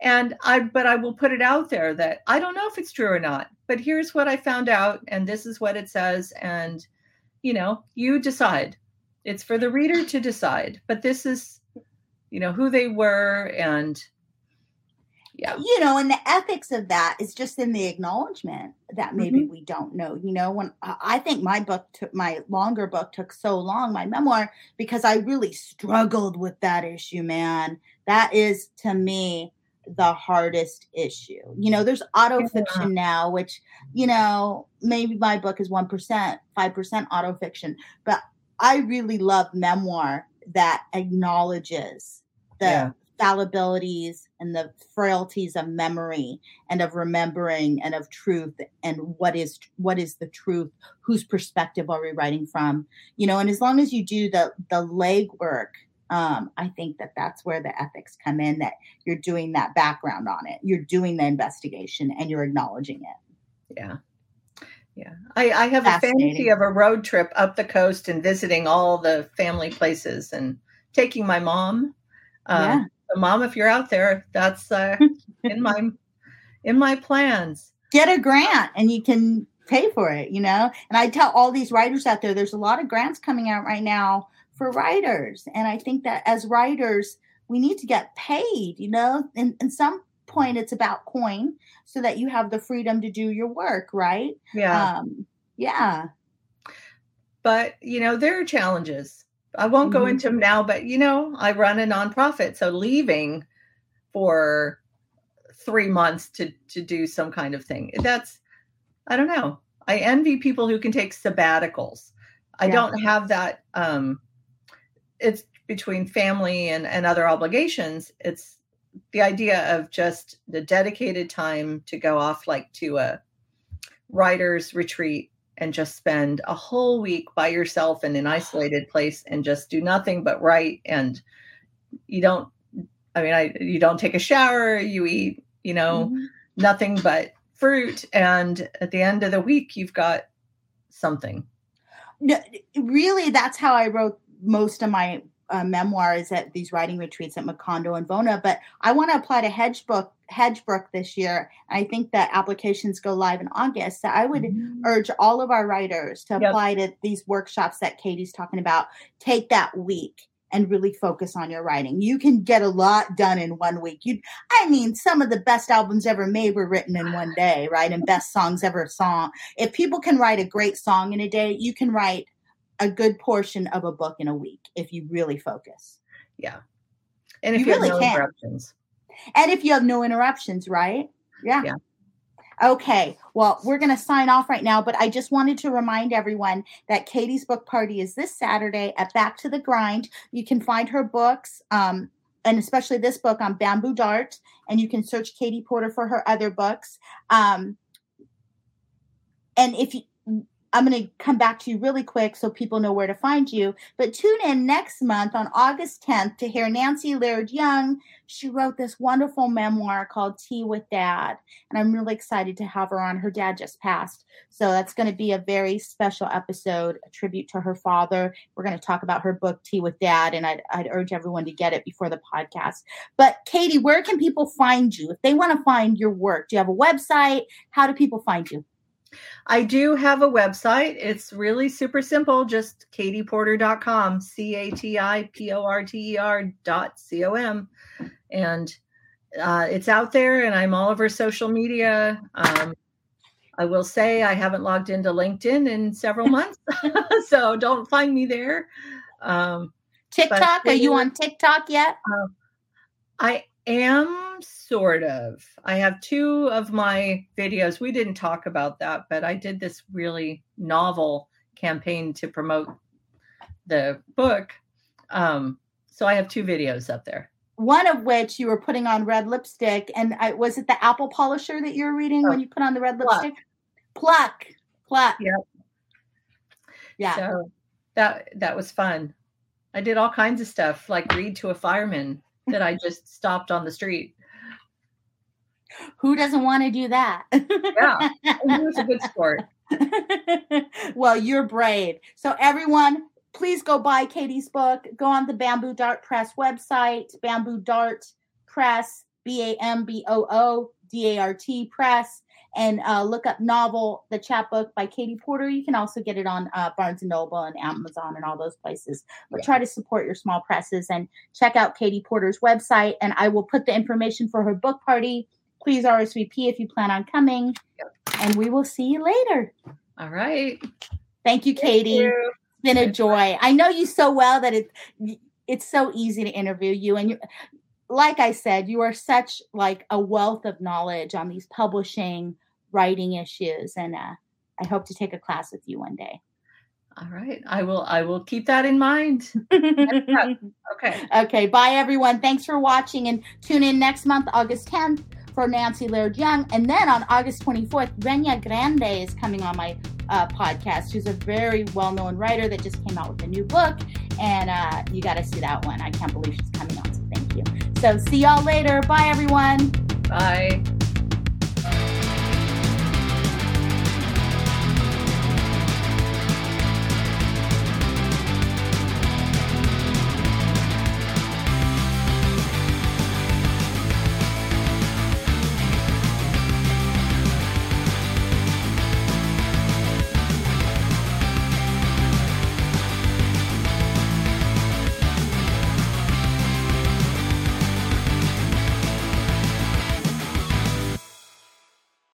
and i but i will put it out there that i don't know if it's true or not but here's what i found out and this is what it says and you know you decide it's for the reader to decide but this is you know who they were and yeah you know and the ethics of that is just in the acknowledgement that maybe Mm-hmm. we don't know you know when I think my book took my longer book took so long my memoir because i really struggled with that issue man that is to me the hardest issue you know there's auto fiction now which you know maybe my book is 1% 5% auto fiction but i really love memoir that acknowledges the Yeah. Fallibilities and the frailties of memory and of remembering and of truth and what is what is the truth whose perspective are we writing from? You know and as long as you do the the legwork um, i think that that's where the ethics come in that you're doing that background on it. You're doing the investigation and you're acknowledging it. Yeah. Yeah, I, I have a fantasy of a road trip up the coast and visiting all the family places and taking my mom. Uh, yeah. So mom, if you're out there, that's uh, <laughs> in my in my plans. Get a grant and you can pay for it, you know? And I tell all these writers out there, there's a lot of grants coming out right now for writers. And I think that as writers, we need to get paid, you know? And, and some point it's about coin so that you have the freedom to do your work, right? Yeah. Um, yeah. But, you know, there are challenges. I won't mm-hmm. go into them now, but, you know, I run a nonprofit. So leaving for three months to, to do some kind of thing, that's, I don't know. I envy people who can take sabbaticals. I yeah. don't have that. Um, it's between family and, and other obligations. It's the idea of just the dedicated time to go off like to a writer's retreat and just spend a whole week by yourself in an isolated place and just do nothing but write and you don't i mean i you don't take a shower you eat you know mm-hmm. nothing but fruit and at the end of the week you've got something no, really that's how i wrote most of my uh, memoirs at these writing retreats at Macondo and VONA, but I want to apply to Hedgebrook, Hedgebrook this year. I think that applications go live in August. So I would mm-hmm. urge all of our writers to apply yep. to these workshops that Cati's talking about. Take that week and really focus on your writing. You can get a lot done in one week. You I mean, some of the best albums ever made were written in one day, right? And best songs ever sung. If people can write a great song in a day, you can write a good portion of a book in a week if you really focus. Yeah. And if you, you really no can. interruptions. And if you have no interruptions, right? Yeah. Yeah. Okay, well, we're going to sign off right now, but I just wanted to remind everyone that Cati's book party is this Saturday at Back to the Grind. You can find her books, um, and especially this book on Bamboo Dart, and you can search Cati Porter for her other books. Um, and if you, I'm going to come back to you really quick so people know where to find you. But tune in next month on August 10th to hear Nancy Laird Young. She wrote this wonderful memoir called Tea with Dad. And I'm really excited to have her on. Her dad just passed. So that's going to be a very special episode, a tribute to her father. We're going to talk about her book, Tea with Dad. And I'd, I'd urge everyone to get it before the podcast. But Cati, where can people find you? If they want to find your work, do you have a website? How do people find you? I do have a website. It's really super simple. Just catieporter.com, C A T I P O R T E R dot C O M. And uh, it's out there and I'm all over social media. Um, I will say I haven't logged into LinkedIn in several <laughs> months, <laughs> so don't find me there. Um, TikTok, are you on TikTok yet? Uh, I am sort of. I have two of my videos. We didn't talk about that, but I did this really novel campaign to promote the book. Um, so I have two videos up there. One of which you were putting on red lipstick, and I, was it the apple polisher that you were reading oh, when you put on the red lipstick? Pluck, pluck. Yep. Yeah. So that that was fun. I did all kinds of stuff, like read to a fireman that I just stopped on the street. Who doesn't want to do that? yeah, was a good sport. <laughs> well, you're brave. So, everyone, please go buy Cati's book. Go on the Bamboo Dart Press website, Bamboo Dart Press, B A M B O O D A R T Press, and uh, look up novel, the chapbook by Cati Porter. You can also get it on uh, Barnes and Noble and Amazon and all those places. But yeah. try to support your small presses and check out Cati Porter's website. And I will put the information for her book party. Please RSVP if you plan on coming. And we will see you later. All right. Thank you, Cati. Thank you. It's been a joy. I know you so well that it it's so easy to interview you and you like I said, you are such like a wealth of knowledge on these publishing, writing issues, and uh, I hope to take a class with you one day. All right, I will. I will keep that in mind. <laughs> okay. Okay. Bye, everyone. Thanks for watching, and tune in next month, August tenth, for Nancy Laird Young, and then on August twenty fourth, Reyna Grande is coming on my uh, podcast. She's a very well known writer that just came out with a new book, and uh, you got to see that one. I can't believe she's coming on. So thank you. So see y'all later. Bye, everyone. Bye.